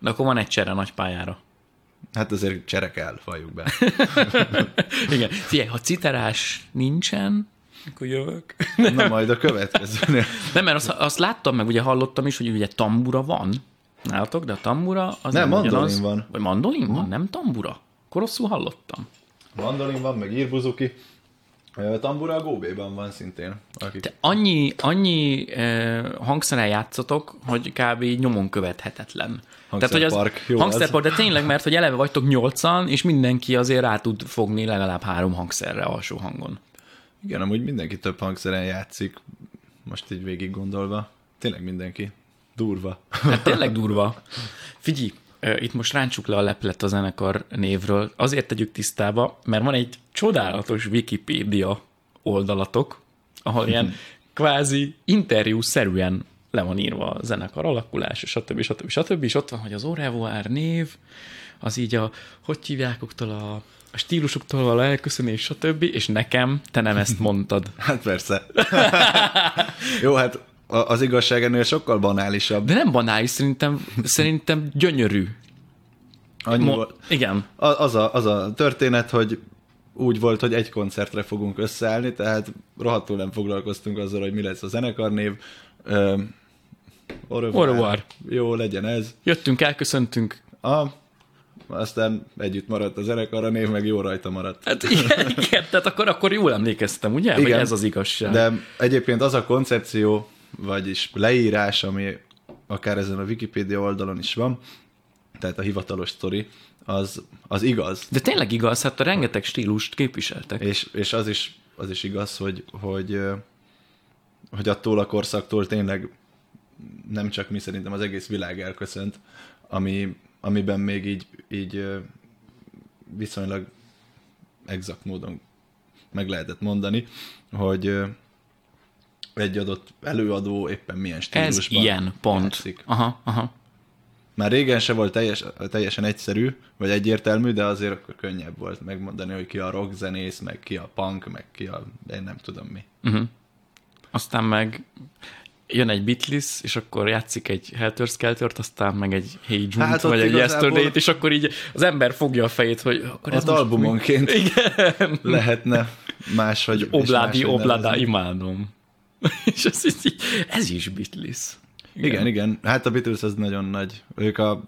S1: De akkor van egy csere nagy pályára.
S2: hát azért csere kell, valljuk be.
S1: Igen. Figyelj, ha citerás nincsen, akkor jövök.
S2: Na majd a következőnél.
S1: Nem, mert azt, azt láttam meg, ugye hallottam is, hogy ugye tambura van. Nálatok, de a tambura az
S2: Nem, mandolin
S1: ugyanaz.
S2: van.
S1: Vagy mandolin van, nem tambura? Akkor rosszul hallottam.
S2: Mandolin van, meg írbuzuki. Tambura a Góbéban van szintén. Akik...
S1: Te annyi, annyi eh, hangszeren játszotok, hogy kb. nyomon követhetetlen. Tehát, hogy az
S2: jó
S1: hangszerpark, de tényleg, mert hogy eleve vagytok nyolcan, és mindenki azért rá tud fogni legalább három hangszerre alsó hangon.
S2: Igen, amúgy mindenki több hangszeren játszik, most így végig gondolva. Tényleg mindenki. Durva.
S1: Hát tényleg durva. Figyelj, itt most ráncsuk le a leplet a zenekar névről. Azért tegyük tisztába, mert van egy csodálatos Wikipédia oldalatok, ahol ilyen kvázi interjú-szerűen le van írva a zenekar alakulás, stb. stb. stb. És ott van, hogy az Orevoir név, az így a, hogy hívjákoktól a, a stílusuktól a elköszönés, stb. És nekem te nem ezt mondtad.
S2: Hát persze. jó, hát az igazság ennél sokkal banálisabb.
S1: De nem banális, szerintem, szerintem gyönyörű.
S2: Annyi
S1: Mo-
S2: volt.
S1: igen.
S2: Az, a, az a történet, hogy úgy volt, hogy egy koncertre fogunk összeállni, tehát rohadtul nem foglalkoztunk azzal, hogy mi lesz a zenekarnév. Ö, au revoir.
S1: Au revoir.
S2: Jó, legyen ez.
S1: Jöttünk, elköszöntünk.
S2: A, aztán együtt maradt a zenekar, a név meg jó rajta maradt.
S1: Hát igen, igen tehát akkor, akkor jól emlékeztem, ugye? Igen. Ez az igazság.
S2: De egyébként az a koncepció, vagyis leírás, ami akár ezen a Wikipédia oldalon is van, tehát a hivatalos sztori, az, az igaz.
S1: De tényleg igaz, hát a rengeteg stílust képviseltek.
S2: És, és az, is, az is igaz, hogy, hogy, hogy attól a korszaktól tényleg nem csak mi szerintem az egész világ elköszönt, ami, amiben még így, így viszonylag exakt módon meg lehetett mondani, hogy egy adott előadó éppen milyen
S1: Ez
S2: stílusban
S1: ilyen pont.
S2: játszik.
S1: Aha, aha.
S2: Már régen se volt teljes, teljesen egyszerű, vagy egyértelmű, de azért akkor könnyebb volt megmondani, hogy ki a rockzenész, meg ki a punk, meg ki a... én nem tudom mi.
S1: Uh-huh. Aztán meg jön egy Beatles, és akkor játszik egy Helter Skeltert, aztán meg egy Hey Jude,
S2: Hát
S1: vagy egy Yesterday-t, és akkor így az ember fogja a fejét, hogy akkor ez
S2: albumonként?
S1: Igen.
S2: lehetne máshogy és
S1: Obládi,
S2: nevezni.
S1: imádom. és ez, így, ez is Beatles.
S2: Igen. igen, igen. Hát a Beatles az nagyon nagy. Ők a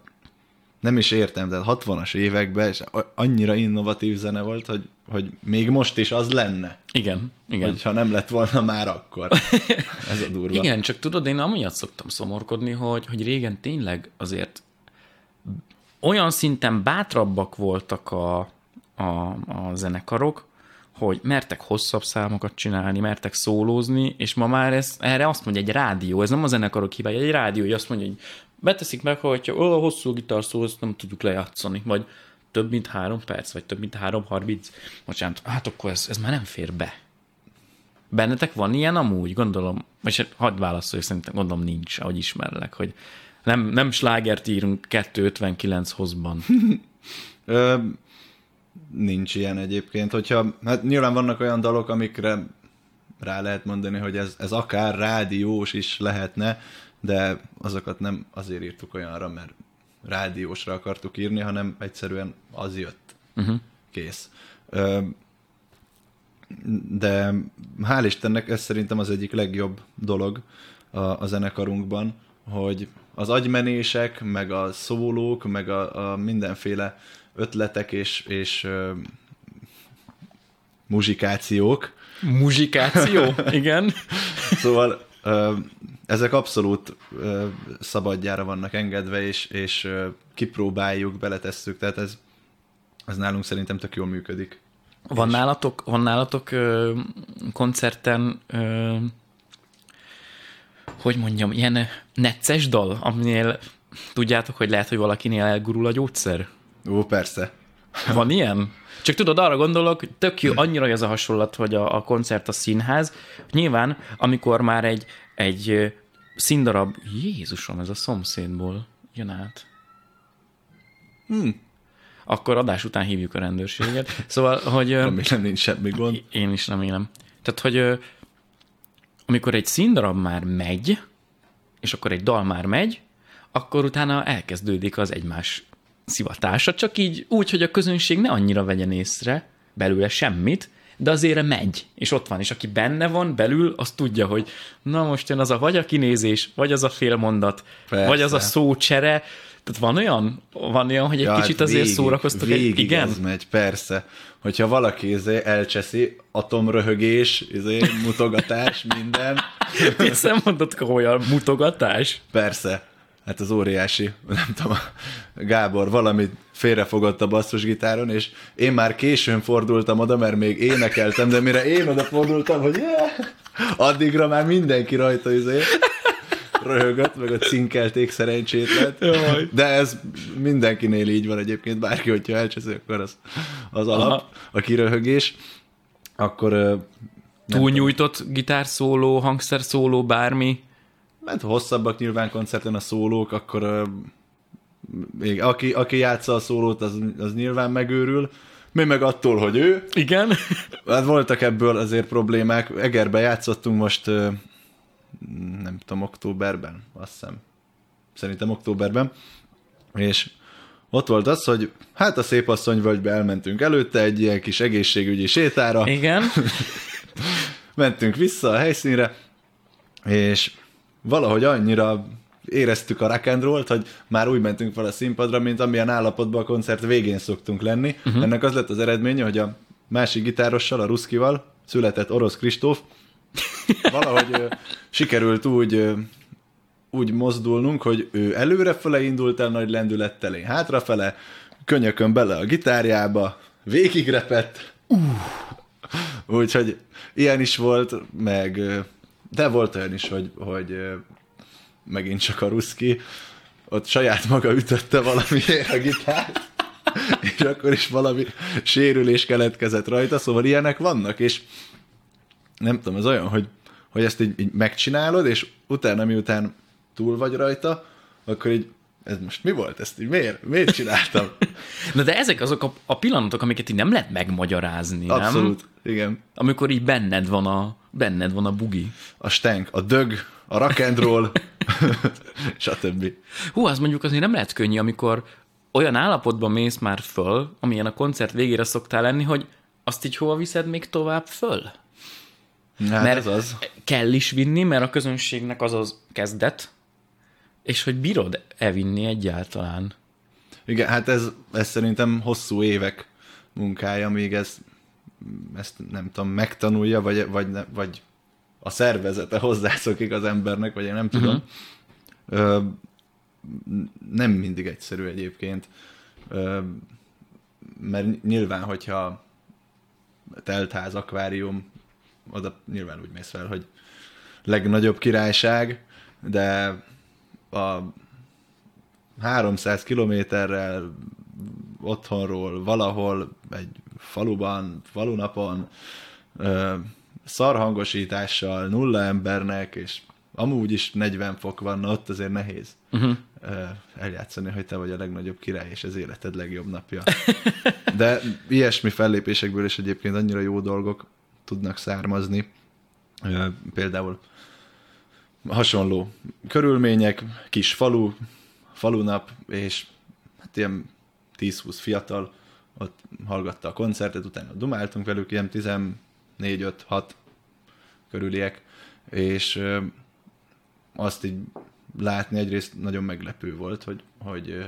S2: nem is értem, tehát 60-as években, és annyira innovatív zene volt, hogy, hogy még most is az lenne,
S1: Igen, igen.
S2: hogyha nem lett volna már akkor. Ez a durva.
S1: Igen, csak tudod, én amiatt szoktam szomorkodni, hogy, hogy régen tényleg azért olyan szinten bátrabbak voltak a, a, a zenekarok, hogy mertek hosszabb számokat csinálni, mertek szólózni, és ma már ez, erre azt mondja egy rádió, ez nem a zenekarok hibája, egy rádió, hogy azt mondja, hogy beteszik meg, hogy ó, a hosszú gitárszó, azt nem tudjuk lejátszani, vagy több mint három perc, vagy több mint három harminc. Bocsánat, hát akkor ez, ez már nem fér be. Bennetek van ilyen amúgy, gondolom, hát hadd válaszolj, szerintem gondolom nincs, ahogy ismerlek, hogy nem, nem slágert írunk 259 hozban.
S2: Ö, nincs ilyen egyébként, hogyha, hát nyilván vannak olyan dalok, amikre rá lehet mondani, hogy ez, ez akár rádiós is lehetne, de azokat nem azért írtuk olyanra, mert rádiósra akartuk írni, hanem egyszerűen az jött. Uh-huh. Kész. Ö, de hál' Istennek ez szerintem az egyik legjobb dolog a, a zenekarunkban, hogy az agymenések, meg a szólók, meg a, a mindenféle ötletek és, és uh, muzsikációk.
S1: Muzsikáció, igen.
S2: Szóval uh, ezek abszolút uh, szabadjára vannak engedve, és, és uh, kipróbáljuk, beletesszük, tehát ez, ez nálunk szerintem tök jól működik.
S1: Van nálatok, van nálatok ö, koncerten, ö, hogy mondjam, ilyen necces dal, aminél tudjátok, hogy lehet, hogy valakinél elgurul a gyógyszer?
S2: Ó, persze.
S1: Van ilyen? Csak tudod, arra gondolok, tök jó, annyira ez a hasonlat, hogy a, a koncert a színház. Nyilván, amikor már egy, egy színdarab, Jézusom, ez a szomszédból jön át.
S2: Hmm.
S1: Akkor adás után hívjuk a rendőrséget. Szóval, hogy...
S2: Remélem nincs semmi gond.
S1: Én is remélem. Tehát, hogy amikor egy színdarab már megy, és akkor egy dal már megy, akkor utána elkezdődik az egymás szivatása, csak így úgy, hogy a közönség ne annyira vegyen észre belőle semmit, de azért megy, és ott van, és aki benne van belül, az tudja, hogy na most jön az a vagy a kinézés, vagy az a félmondat,
S2: Persze.
S1: vagy az a szócsere, tehát van olyan, van olyan, hogy egy ja, kicsit azért
S2: végig,
S1: szórakoztok.
S2: Végig
S1: igen?
S2: ez megy, persze. Hogyha valaki izé elcseszi, atomröhögés, izé, mutogatás, minden.
S1: Hiszen mondod komolyan, mutogatás?
S2: Persze. Hát az óriási, nem tudom, Gábor valamit félrefogott a basszusgitáron, és én már későn fordultam oda, mert még énekeltem, de mire én oda fordultam, hogy yeah, addigra már mindenki rajta izé röhögött, meg a cinkelték szerencsétlen.
S1: Jaj.
S2: De ez mindenkinél így van egyébként, bárki, hogyha elcseszi, akkor az, az alap,
S1: Aha.
S2: a kiröhögés. Akkor
S1: Túlnyújtott gitárszóló, hangszerszóló, bármi.
S2: Mert hosszabbak nyilván koncerten a szólók, akkor még aki, aki játsza a szólót, az, az nyilván megőrül. Mi meg attól, hogy ő.
S1: Igen?
S2: Hát voltak ebből azért problémák. Egerbe játszottunk most, nem tudom, októberben, azt hiszem. Szerintem októberben. És ott volt az, hogy hát a szép asszony völgybe elmentünk előtte egy ilyen kis egészségügyi sétára,
S1: Igen?
S2: mentünk vissza a helyszínre, és valahogy annyira éreztük a rock and roll-t, hogy már úgy mentünk fel a színpadra, mint amilyen állapotban a koncert végén szoktunk lenni. Uh-huh. Ennek az lett az eredménye, hogy a másik gitárossal, a Ruszkival született Orosz Kristóf, valahogy ö, sikerült úgy ö, úgy mozdulnunk, hogy ő előrefele indult el nagy lendülettel, én hátrafele, könyökön bele a gitárjába, végigrepett. Uh. Úgyhogy ilyen is volt, meg de volt olyan is, hogy, hogy megint csak a Ruszki, ott saját maga ütötte valamiért a gitárt, és akkor is valami sérülés keletkezett rajta, szóval ilyenek vannak, és nem tudom, ez olyan, hogy, hogy ezt így, így megcsinálod, és utána, miután túl vagy rajta, akkor így, ez most mi volt? Ezt így miért? Miért csináltam?
S1: Na de ezek azok a, a pillanatok, amiket így nem lehet megmagyarázni, nem?
S2: Abszolút, igen.
S1: Amikor így benned van a, benned van a bugi.
S2: A stank, a dög, a rock and roll, stb.
S1: Hú, az mondjuk azért nem lehet könnyű, amikor olyan állapotban mész már föl, amilyen a koncert végére szoktál lenni, hogy azt így hova viszed még tovább föl?
S2: Hát
S1: mert
S2: ez az.
S1: kell is vinni, mert a közönségnek az az kezdet, és hogy bírod elvinni egyáltalán.
S2: Igen, hát ez, ez szerintem hosszú évek munkája, még ez, ezt nem tudom, megtanulja, vagy, vagy, ne- vagy a szervezete hozzászokik az embernek, vagy én nem tudom. Uh-huh. Ö, nem mindig egyszerű egyébként, Ö, mert nyilván, hogyha teltház, akvárium, oda nyilván úgy mész fel, hogy legnagyobb királyság, de a 300 kilométerrel otthonról valahol egy faluban, falunapon szarhangosítással, nulla embernek, és amúgy is 40 fok van, na ott azért nehéz uh-huh. eljátszani, hogy te vagy a legnagyobb király, és az életed legjobb napja. De ilyesmi fellépésekből is egyébként annyira jó dolgok tudnak származni. Például hasonló körülmények, kis falu, falunap, és hát ilyen 10-20 fiatal ott hallgatta a koncertet, utána dumáltunk velük, ilyen négy, öt, hat körüliek, és azt így látni egyrészt nagyon meglepő volt, hogy, hogy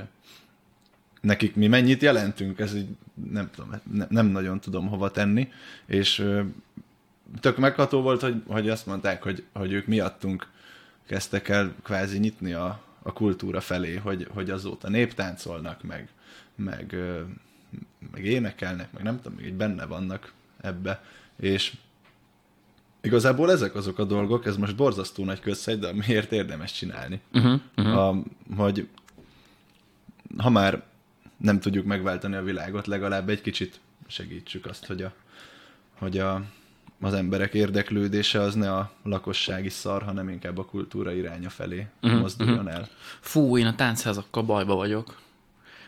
S2: nekik mi mennyit jelentünk, ez így nem tudom, ne, nem nagyon tudom hova tenni, és tök megható volt, hogy, hogy azt mondták, hogy, hogy ők miattunk kezdtek el kvázi nyitni a, a kultúra felé, hogy, hogy azóta néptáncolnak, meg, meg, meg énekelnek, meg nem tudom, még így benne vannak ebbe, és igazából ezek azok a dolgok, ez most borzasztó nagy közszegy, de miért érdemes csinálni?
S1: Uh-huh, uh-huh.
S2: A, hogy ha már nem tudjuk megváltani a világot, legalább egy kicsit segítsük azt, hogy, a, hogy a, az emberek érdeklődése az ne a lakossági szar, hanem inkább a kultúra iránya felé uh-huh, mozduljon uh-huh. el.
S1: Fú, én a táncházakkal bajba vagyok.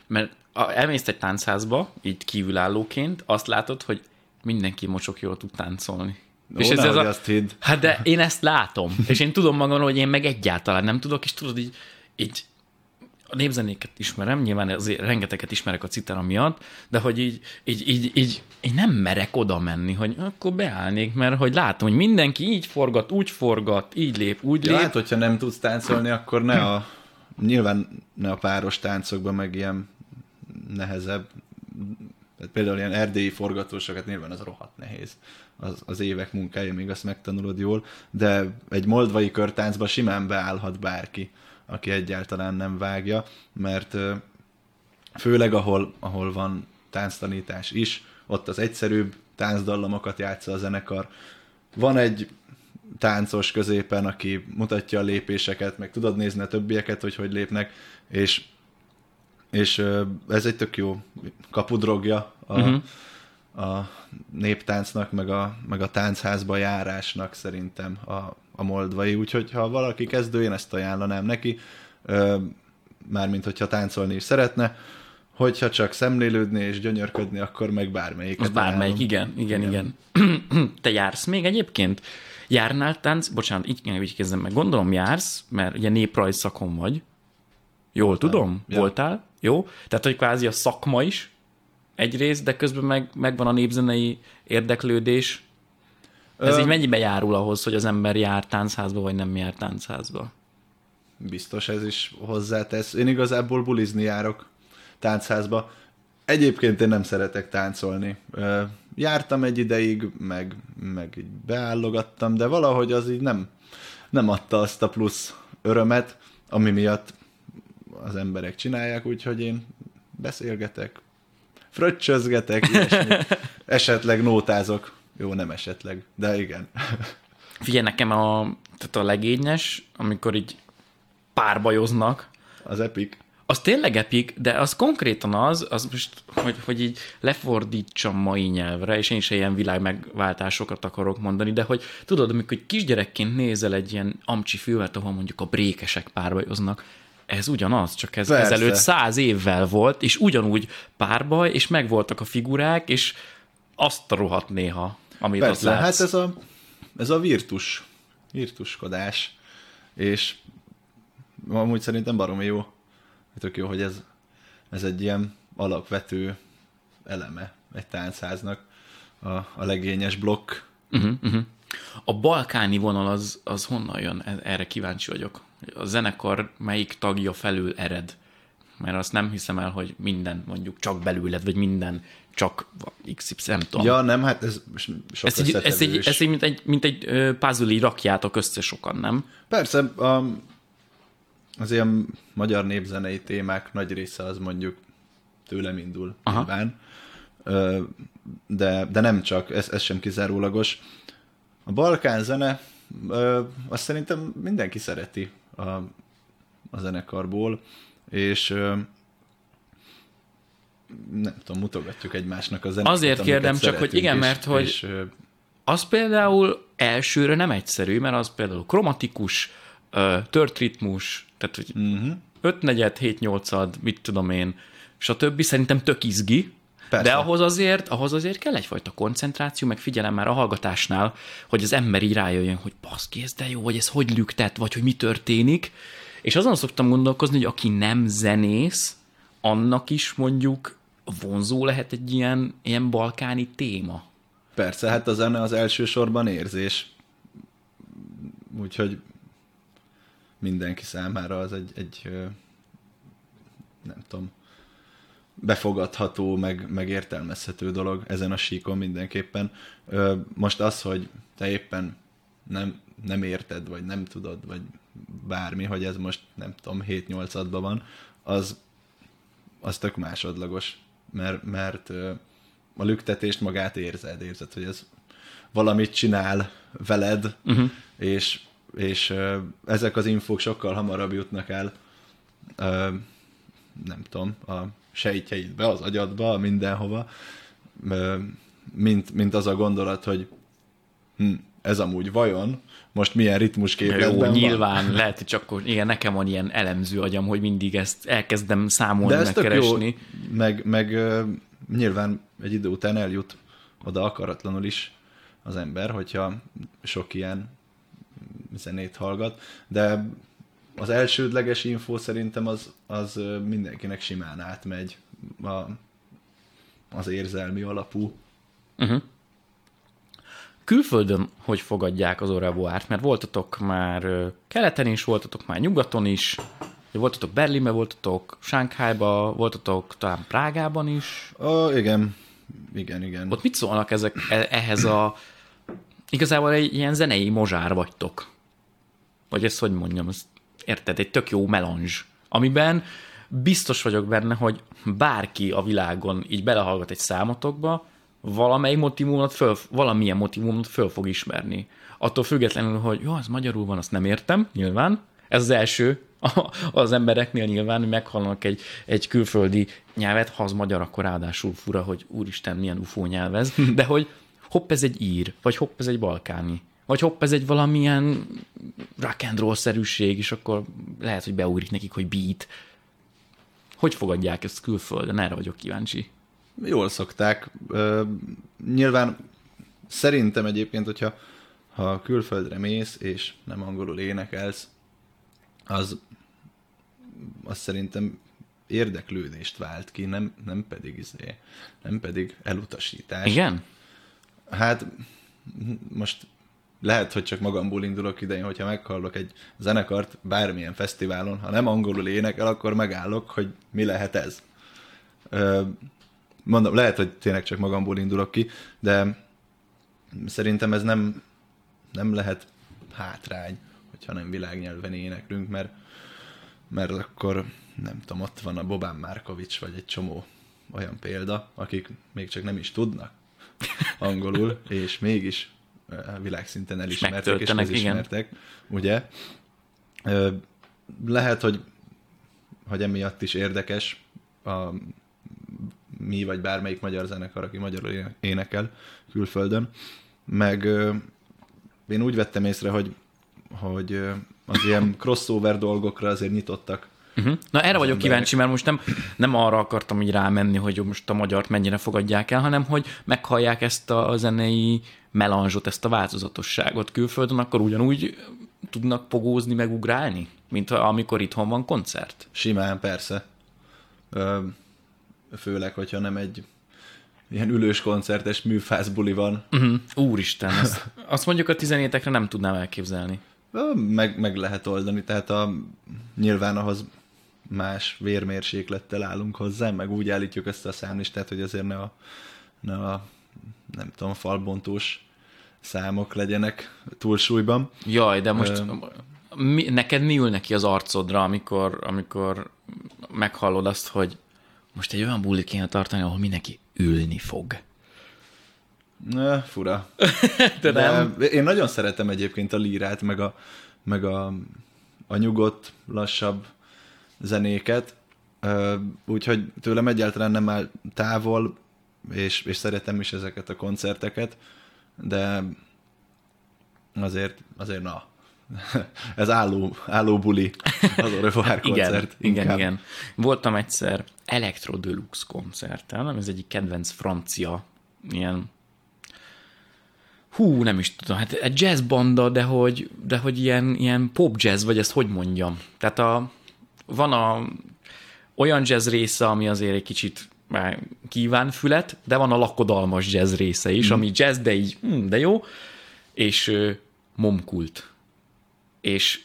S1: Mert a, elmész egy táncházba, így kívülállóként, azt látod, hogy mindenki mocsok jól tud táncolni.
S2: Ó, és ez, ez a... azt hidd.
S1: Hát de én ezt látom, és én tudom magamról, hogy én meg egyáltalán nem tudok, és tudod, így, így a népzenéket ismerem, nyilván azért rengeteget ismerek a citera miatt, de hogy így, így, így, így én nem merek oda menni, hogy akkor beállnék, mert hogy látom, hogy mindenki így forgat, úgy forgat, így lép, úgy
S2: Ja,
S1: lép.
S2: hát, hogyha nem tudsz táncolni, akkor ne a, nyilván ne a páros táncokban, meg ilyen nehezebb, például ilyen erdélyi forgatósokat nyilván az rohadt nehéz. Az, az évek munkája, még azt megtanulod jól, de egy moldvai körtáncba simán beállhat bárki, aki egyáltalán nem vágja, mert főleg ahol, ahol van tánctanítás is, ott az egyszerűbb táncdallamokat játsza a zenekar. Van egy táncos középen, aki mutatja a lépéseket, meg tudod nézni a többieket, hogy hogy lépnek, és, és ez egy tök jó kapudrogja a, uh-huh. a néptáncnak, meg a, meg a táncházba járásnak szerintem a, a moldvai, úgyhogy ha valaki kezdő, én ezt ajánlanám neki, mármint hogyha táncolni is szeretne, hogyha csak szemlélődni és gyönyörködni, akkor meg bármelyiket.
S1: Az bármelyik,
S2: ajánlom.
S1: igen, igen, igen. Te jársz még egyébként? Járnál tánc? Bocsánat, így így kezdem meg. Gondolom jársz, mert ugye néprajz szakon vagy. Jól tudom?
S2: Ja.
S1: Voltál? Jó? Tehát, hogy kvázi a szakma is egyrészt, de közben meg, megvan a népzenei érdeklődés. Ez
S2: Ö,
S1: így mennyibe járul ahhoz, hogy az ember jár táncházba, vagy nem jár táncházba?
S2: Biztos ez is hozzátesz. Én igazából bulizni járok táncházba. Egyébként én nem szeretek táncolni. Ö, Jártam egy ideig, meg, meg így beállogattam, de valahogy az így nem, nem adta azt a plusz örömet, ami miatt az emberek csinálják, úgyhogy én beszélgetek, fröccsözgetek, ilyesmi. esetleg nótázok. Jó, nem esetleg, de igen.
S1: Figyelj, nekem a, tehát a legényes, amikor így párbajoznak,
S2: Az epic.
S1: az tényleg epik, de az konkrétan az, az most, hogy, hogy így lefordítsam mai nyelvre, és én is ilyen világ megváltásokat akarok mondani, de hogy tudod, amikor egy kisgyerekként nézel egy ilyen amcsi filmet, ahol mondjuk a brékesek párbajoznak, ez ugyanaz, csak ez
S2: Persze.
S1: ezelőtt száz évvel volt, és ugyanúgy párbaj, és megvoltak a figurák, és azt rohadt néha, amit ott
S2: Persze,
S1: látsz.
S2: hát ez a, ez a virtus, virtuskodás, és amúgy szerintem baromi jó. Tök jó, hogy ez, ez egy ilyen alapvető eleme egy táncháznak, a, a legényes blokk.
S1: Uh-huh, uh-huh. A balkáni vonal az, az honnan jön? E- Erre kíváncsi vagyok. A zenekar melyik tagja felül ered? Mert azt nem hiszem el, hogy minden mondjuk csak belőled, vagy minden csak XY, nem tudom.
S2: Ja, nem, hát ez sok
S1: ez, egy, ez, egy, ez egy, mint egy, mint egy puzzle, így rakjátok össze sokan, nem?
S2: Persze, a, az ilyen magyar népzenei témák nagy része az mondjuk tőlem indul
S1: Aha.
S2: nyilván, de, de nem csak, ez, ez sem kizárólagos. A balkán zene, azt szerintem mindenki szereti a, a zenekarból, és nem tudom, mutogatjuk egymásnak a zenéket.
S1: Azért kérdem csak, hogy igen,
S2: és-
S1: mert hogy-
S2: És,
S1: Az például elsőre nem egyszerű, mert az például kromatikus, tört ritmus, tehát hogy
S2: uh-huh.
S1: 5 negyed, 7 8 mit tudom én, stb. Szerintem tök izgi,
S2: Persze.
S1: de ahhoz azért, ahhoz azért kell egyfajta koncentráció, meg figyelem már a hallgatásnál, hogy az ember így rájöjjön, hogy baszki, ez de jó, vagy ez hogy lüktet, vagy hogy mi történik. És azon szoktam gondolkozni, hogy aki nem zenész, annak is mondjuk vonzó lehet egy ilyen, ilyen balkáni téma.
S2: Persze, hát a zene az elsősorban érzés. Úgyhogy mindenki számára az egy, egy nem tudom, befogadható, meg, meg értelmezhető dolog ezen a síkon mindenképpen. Most az, hogy te éppen nem, nem érted, vagy nem tudod, vagy bármi, hogy ez most nem tudom, 7-8 adban van, az, az tök másodlagos, mert, mert a lüktetést magát érzed, érzed, hogy ez valamit csinál veled, uh-huh. és, és ezek az infók sokkal hamarabb jutnak el, nem tudom, a sejtjeidbe, az agyadba, mindenhova, mint, mint az a gondolat, hogy hm, ez amúgy vajon most milyen ritmusképletben
S1: Jó,
S2: van.
S1: nyilván lehet, hogy csak igen, nekem van ilyen elemző agyam, hogy mindig ezt elkezdem számolni,
S2: De ez tök jó,
S1: megkeresni.
S2: meg, meg nyilván egy idő után eljut oda akaratlanul is az ember, hogyha sok ilyen zenét hallgat, de az elsődleges info szerintem az, az ö, mindenkinek simán átmegy a, az érzelmi alapú.
S1: Uh-huh. Külföldön hogy fogadják az Oraboárt? Mert voltatok már ö, keleten is, voltatok már nyugaton is, voltatok Berlinbe, voltatok Sánkhájba, voltatok talán Prágában is.
S2: Ó, igen, igen, igen.
S1: Ott mit szólnak ezek, e- ehhez a... Igazából egy ilyen zenei mozsár vagytok. Vagy ezt hogy mondjam, ezt, érted? Egy tök jó melange, amiben biztos vagyok benne, hogy bárki a világon így belehallgat egy számotokba, valamely motivumot föl, valamilyen motivumot föl fog ismerni. Attól függetlenül, hogy jó, az magyarul van, azt nem értem, nyilván. Ez az első az embereknél nyilván, hogy meghallanak egy, egy külföldi nyelvet, ha az magyar, akkor ráadásul fura, hogy úristen, milyen ufó nyelvez, de hogy hopp, ez egy ír, vagy hopp, ez egy balkáni, vagy hopp, ez egy valamilyen rock and roll szerűség, és akkor lehet, hogy beugrik nekik, hogy beat. Hogy fogadják ezt külföldön? Erre vagyok kíváncsi.
S2: Jól szokták. Ö, nyilván szerintem egyébként, hogyha ha külföldre mész, és nem angolul énekelsz, az, az szerintem érdeklődést vált ki, nem, nem pedig izé, nem pedig elutasítás.
S1: Igen?
S2: Hát most lehet, hogy csak magamból indulok idején, hogyha meghallok egy zenekart bármilyen fesztiválon, ha nem angolul énekel, akkor megállok, hogy mi lehet ez. Ö, mondom, lehet, hogy tényleg csak magamból indulok ki, de szerintem ez nem, nem lehet hátrány, hogyha nem világnyelven éneklünk, mert, mert akkor nem tudom, ott van a Bobán Márkovics, vagy egy csomó olyan példa, akik még csak nem is tudnak angolul, és mégis világszinten elismertek és
S1: igen.
S2: közismertek, ugye? Lehet, hogy, hogy emiatt is érdekes a mi vagy bármelyik magyar zenekar, aki magyarul éne- énekel külföldön, meg én úgy vettem észre, hogy, hogy az ilyen crossover dolgokra azért nyitottak.
S1: Uh-huh. Na erre vagyok
S2: emberek.
S1: kíváncsi, mert most nem, nem arra akartam így rámenni, hogy most a magyart mennyire fogadják el, hanem hogy meghallják ezt a zenei melanzsot, ezt a változatosságot külföldön, akkor ugyanúgy tudnak pogózni, meg ugrálni, mint amikor itthon van koncert.
S2: Simán, persze. Ö, Főleg, hogyha nem egy ilyen ülős koncertes műfászbuli van.
S1: Uh-huh. Úristen, azt, azt mondjuk a tizenétekre nem tudnám elképzelni.
S2: Meg, meg lehet oldani, tehát a, nyilván ahhoz más vérmérséklettel állunk hozzá, meg úgy állítjuk ezt a számlistát, hogy azért ne a, ne a nem tudom, falbontós számok legyenek túlsúlyban.
S1: Jaj, de most mi, neked mi ül neki az arcodra, amikor, amikor meghallod azt, hogy most egy olyan bulit kéne tartani, ahol mindenki ülni fog.
S2: Ne, fura.
S1: De,
S2: De
S1: nem?
S2: én nagyon szeretem egyébként a lírát, meg a, meg a, a nyugodt, lassabb zenéket, úgyhogy tőlem egyáltalán nem áll távol, és, és szeretem is ezeket a koncerteket, de azért, azért na, ez álló, álló buli, az Orevár koncert.
S1: Igen, igen, igen. Voltam egyszer Electro Deluxe koncerten, ez egyik kedvenc francia ilyen hú, nem is tudom, hát egy jazz banda, de hogy, de hogy ilyen, ilyen pop jazz, vagy ezt hogy mondjam. Tehát a, van a olyan jazz része, ami azért egy kicsit már kívánfület, de van a lakodalmas jazz része is, mm. ami jazz, de így, hm, de jó, és ö, momkult. És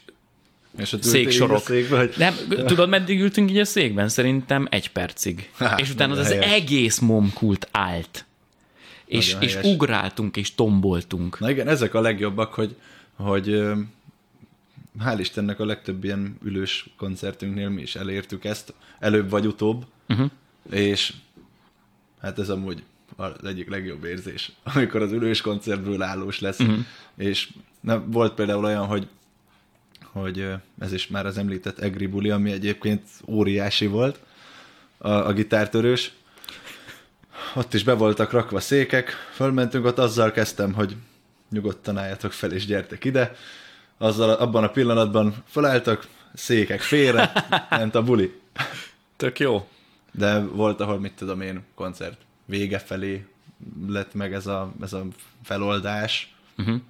S2: És ott
S1: Széksorok.
S2: ültél így a Székbe, hogy...
S1: nem, tudod, meddig ültünk így a székben? Szerintem egy percig.
S2: Hát,
S1: és utána az, az egész momkult állt. És,
S2: Nagyon
S1: és
S2: helyes.
S1: ugráltunk, és tomboltunk.
S2: Na igen, ezek a legjobbak, hogy, hogy hál' Istennek a legtöbb ilyen ülős koncertünknél mi is elértük ezt, előbb vagy utóbb, uh-huh. és hát ez amúgy az egyik legjobb érzés, amikor az ülős koncertből állós lesz, uh-huh. és na, volt például olyan, hogy hogy ez is már az említett Egri buli, ami egyébként óriási volt, a, a gitártörős, ott is be voltak rakva székek, fölmentünk, ott azzal kezdtem, hogy nyugodtan álljatok fel és gyertek ide. Azzal abban a pillanatban felálltak, székek félre, ment a buli.
S1: Tök jó.
S2: De volt, ahol mit tudom én, koncert vége felé lett meg ez a, ez a feloldás.
S1: Uh-huh.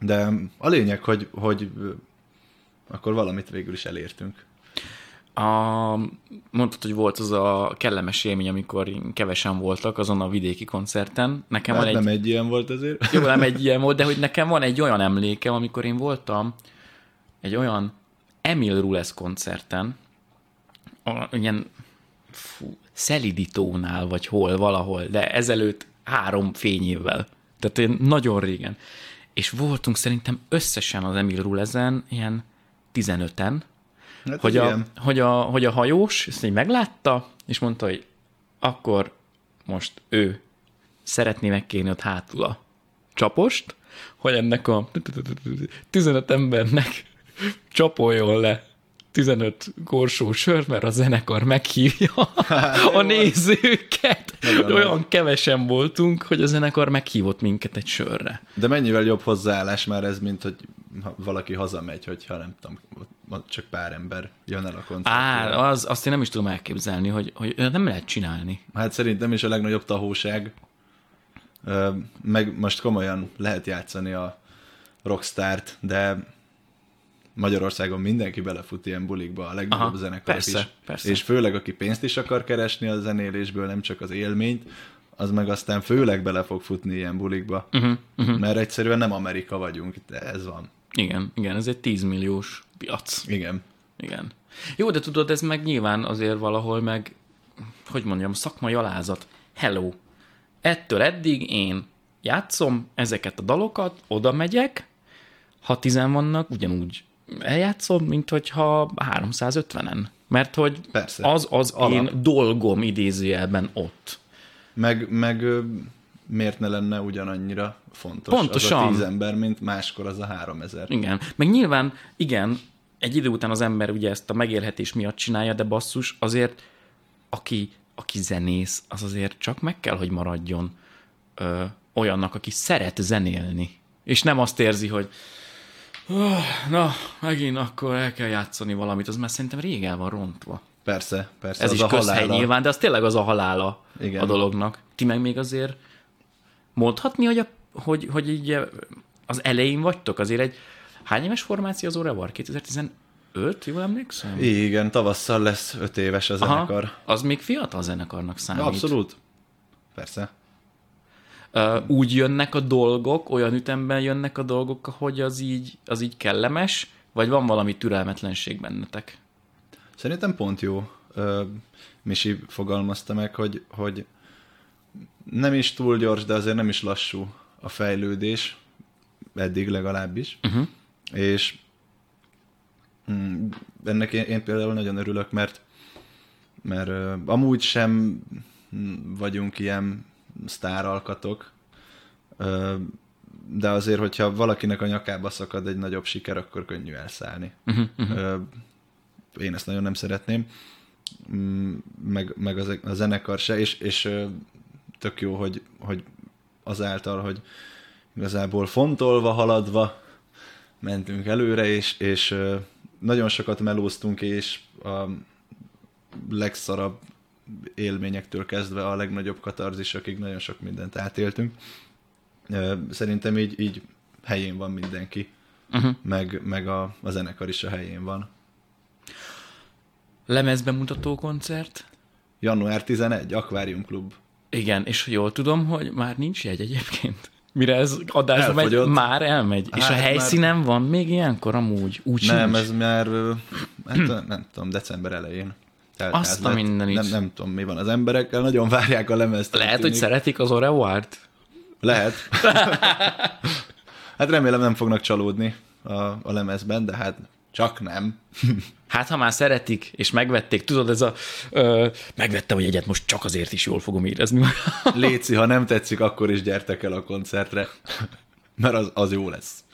S2: De a lényeg, hogy, hogy akkor valamit végül is elértünk.
S1: A, mondtad, hogy volt az a kellemes élmény, amikor kevesen voltak azon a vidéki koncerten. Nekem
S2: Hát
S1: van egy,
S2: nem egy ilyen volt azért.
S1: jó, nem egy ilyen volt, de hogy nekem van egy olyan emlékem, amikor én voltam egy olyan Emil Rules koncerten, a, ilyen fú, Szelidítónál, vagy hol, valahol, de ezelőtt három fényévvel. Tehát én nagyon régen. És voltunk szerintem összesen az Emil Rulezen ilyen 15-en,
S2: Hát
S1: hogy a,
S2: ilyen.
S1: hogy, a, hogy a hajós ezt így meglátta, és mondta, hogy akkor most ő szeretné megkérni ott hátul a csapost, hogy ennek a 15 embernek csapoljon le 15 korsó sör, mert a zenekar meghívja a nézőket.
S2: Nagyon
S1: Olyan kevesen voltunk, hogy a zenekar meghívott minket egy sörre.
S2: De mennyivel jobb hozzáállás már ez, mint hogy valaki hazamegy, hogyha nem tudom, csak pár ember jön el a koncertre.
S1: Á, az, azt én nem is tudom elképzelni, hogy, hogy nem lehet csinálni.
S2: Hát szerintem is a legnagyobb tahóság. Meg most komolyan lehet játszani a rockstart, de Magyarországon mindenki belefut ilyen bulikba, a legnagyobb
S1: Aha,
S2: zenekarok
S1: persze,
S2: is.
S1: persze.
S2: És főleg, aki pénzt is akar keresni a zenélésből, nem csak az élményt, az meg aztán főleg bele fog futni ilyen bulikba. Uh-huh, uh-huh. Mert egyszerűen nem Amerika vagyunk, de ez van.
S1: Igen, igen, ez egy 10 milliós piac.
S2: Igen.
S1: Igen. Jó, de tudod, ez meg nyilván azért valahol meg, hogy mondjam, szakmai alázat. Hello. Ettől eddig én játszom ezeket a dalokat, oda megyek, ha tizen vannak, ugyanúgy eljátszom, mint hogyha 350-en. Mert hogy
S2: Persze.
S1: az az
S2: Alap.
S1: én dolgom idézőjelben ott.
S2: Meg, meg miért ne lenne ugyanannyira fontos
S1: Pontosan.
S2: az a tíz ember, mint máskor az a három ezer.
S1: Igen. Meg nyilván, igen, egy idő után az ember ugye ezt a megélhetés miatt csinálja, de basszus, azért aki, aki zenész, az azért csak meg kell, hogy maradjon ö, olyannak, aki szeret zenélni. És nem azt érzi, hogy "Ah, na, megint akkor el kell játszani valamit, az már szerintem rég el van rontva.
S2: Persze, persze.
S1: Ez
S2: az
S1: is
S2: a
S1: közhely
S2: halála.
S1: nyilván, de az tényleg az a halála
S2: Igen.
S1: a dolognak. Ti meg még azért mondhatni, hogy, a, hogy, hogy így eh, az elején vagytok? Azért egy hány éves formáció az Orevar? 2015? Jól emlékszem?
S2: Igen, tavasszal lesz öt éves a zenekar.
S1: az még fiatal zenekarnak számít.
S2: Abszolút. Persze.
S1: Úgy jönnek a dolgok, olyan ütemben jönnek a dolgok, hogy az így, az így kellemes, vagy van valami türelmetlenség bennetek?
S2: Szerintem pont jó. Misi fogalmazta meg, hogy, hogy nem is túl gyors, de azért nem is lassú a fejlődés, eddig legalábbis. Uh-huh. És mm, ennek én, én például nagyon örülök, mert mert amúgy sem mm, vagyunk ilyen sztáralkatok, de azért, hogyha valakinek a nyakába szakad egy nagyobb siker, akkor könnyű elszállni. Uh-huh, uh-huh. Én ezt nagyon nem szeretném, Mm, meg, meg az, a zenekar se, és, és tök jó, hogy, hogy azáltal, hogy igazából fontolva, haladva mentünk előre, és, és nagyon sokat melóztunk, és a legszarabb élményektől kezdve a legnagyobb katarzisokig nagyon sok mindent átéltünk. Szerintem így, így helyén van mindenki, uh-huh. meg, meg a, a zenekar is a helyén van.
S1: Lemezbemutató koncert?
S2: Január 11, Aquarium Klub.
S1: Igen, és jól tudom, hogy már nincs jegy egyébként. Mire ez adásba megy,
S2: Elfogyott.
S1: már elmegy. Hát és a
S2: Hát
S1: helyszínen már... van még ilyenkor amúgy? Úgy
S2: Nem,
S1: sincs.
S2: ez már, hát, nem tudom, december elején. Tehát
S1: Azt
S2: ez
S1: a mindenit.
S2: Nem, nem tudom, mi van az emberekkel, nagyon várják a lemezt.
S1: Lehet,
S2: úgy
S1: hogy
S2: tűnik.
S1: szeretik az Oreoart?
S2: Lehet. hát remélem nem fognak csalódni a, a lemezben, de hát csak nem.
S1: Hát, ha már szeretik, és megvették, tudod, ez a ö, megvettem, hogy egyet most csak azért is jól fogom érezni.
S2: Léci, ha nem tetszik, akkor is gyertek el a koncertre, mert az, az jó lesz.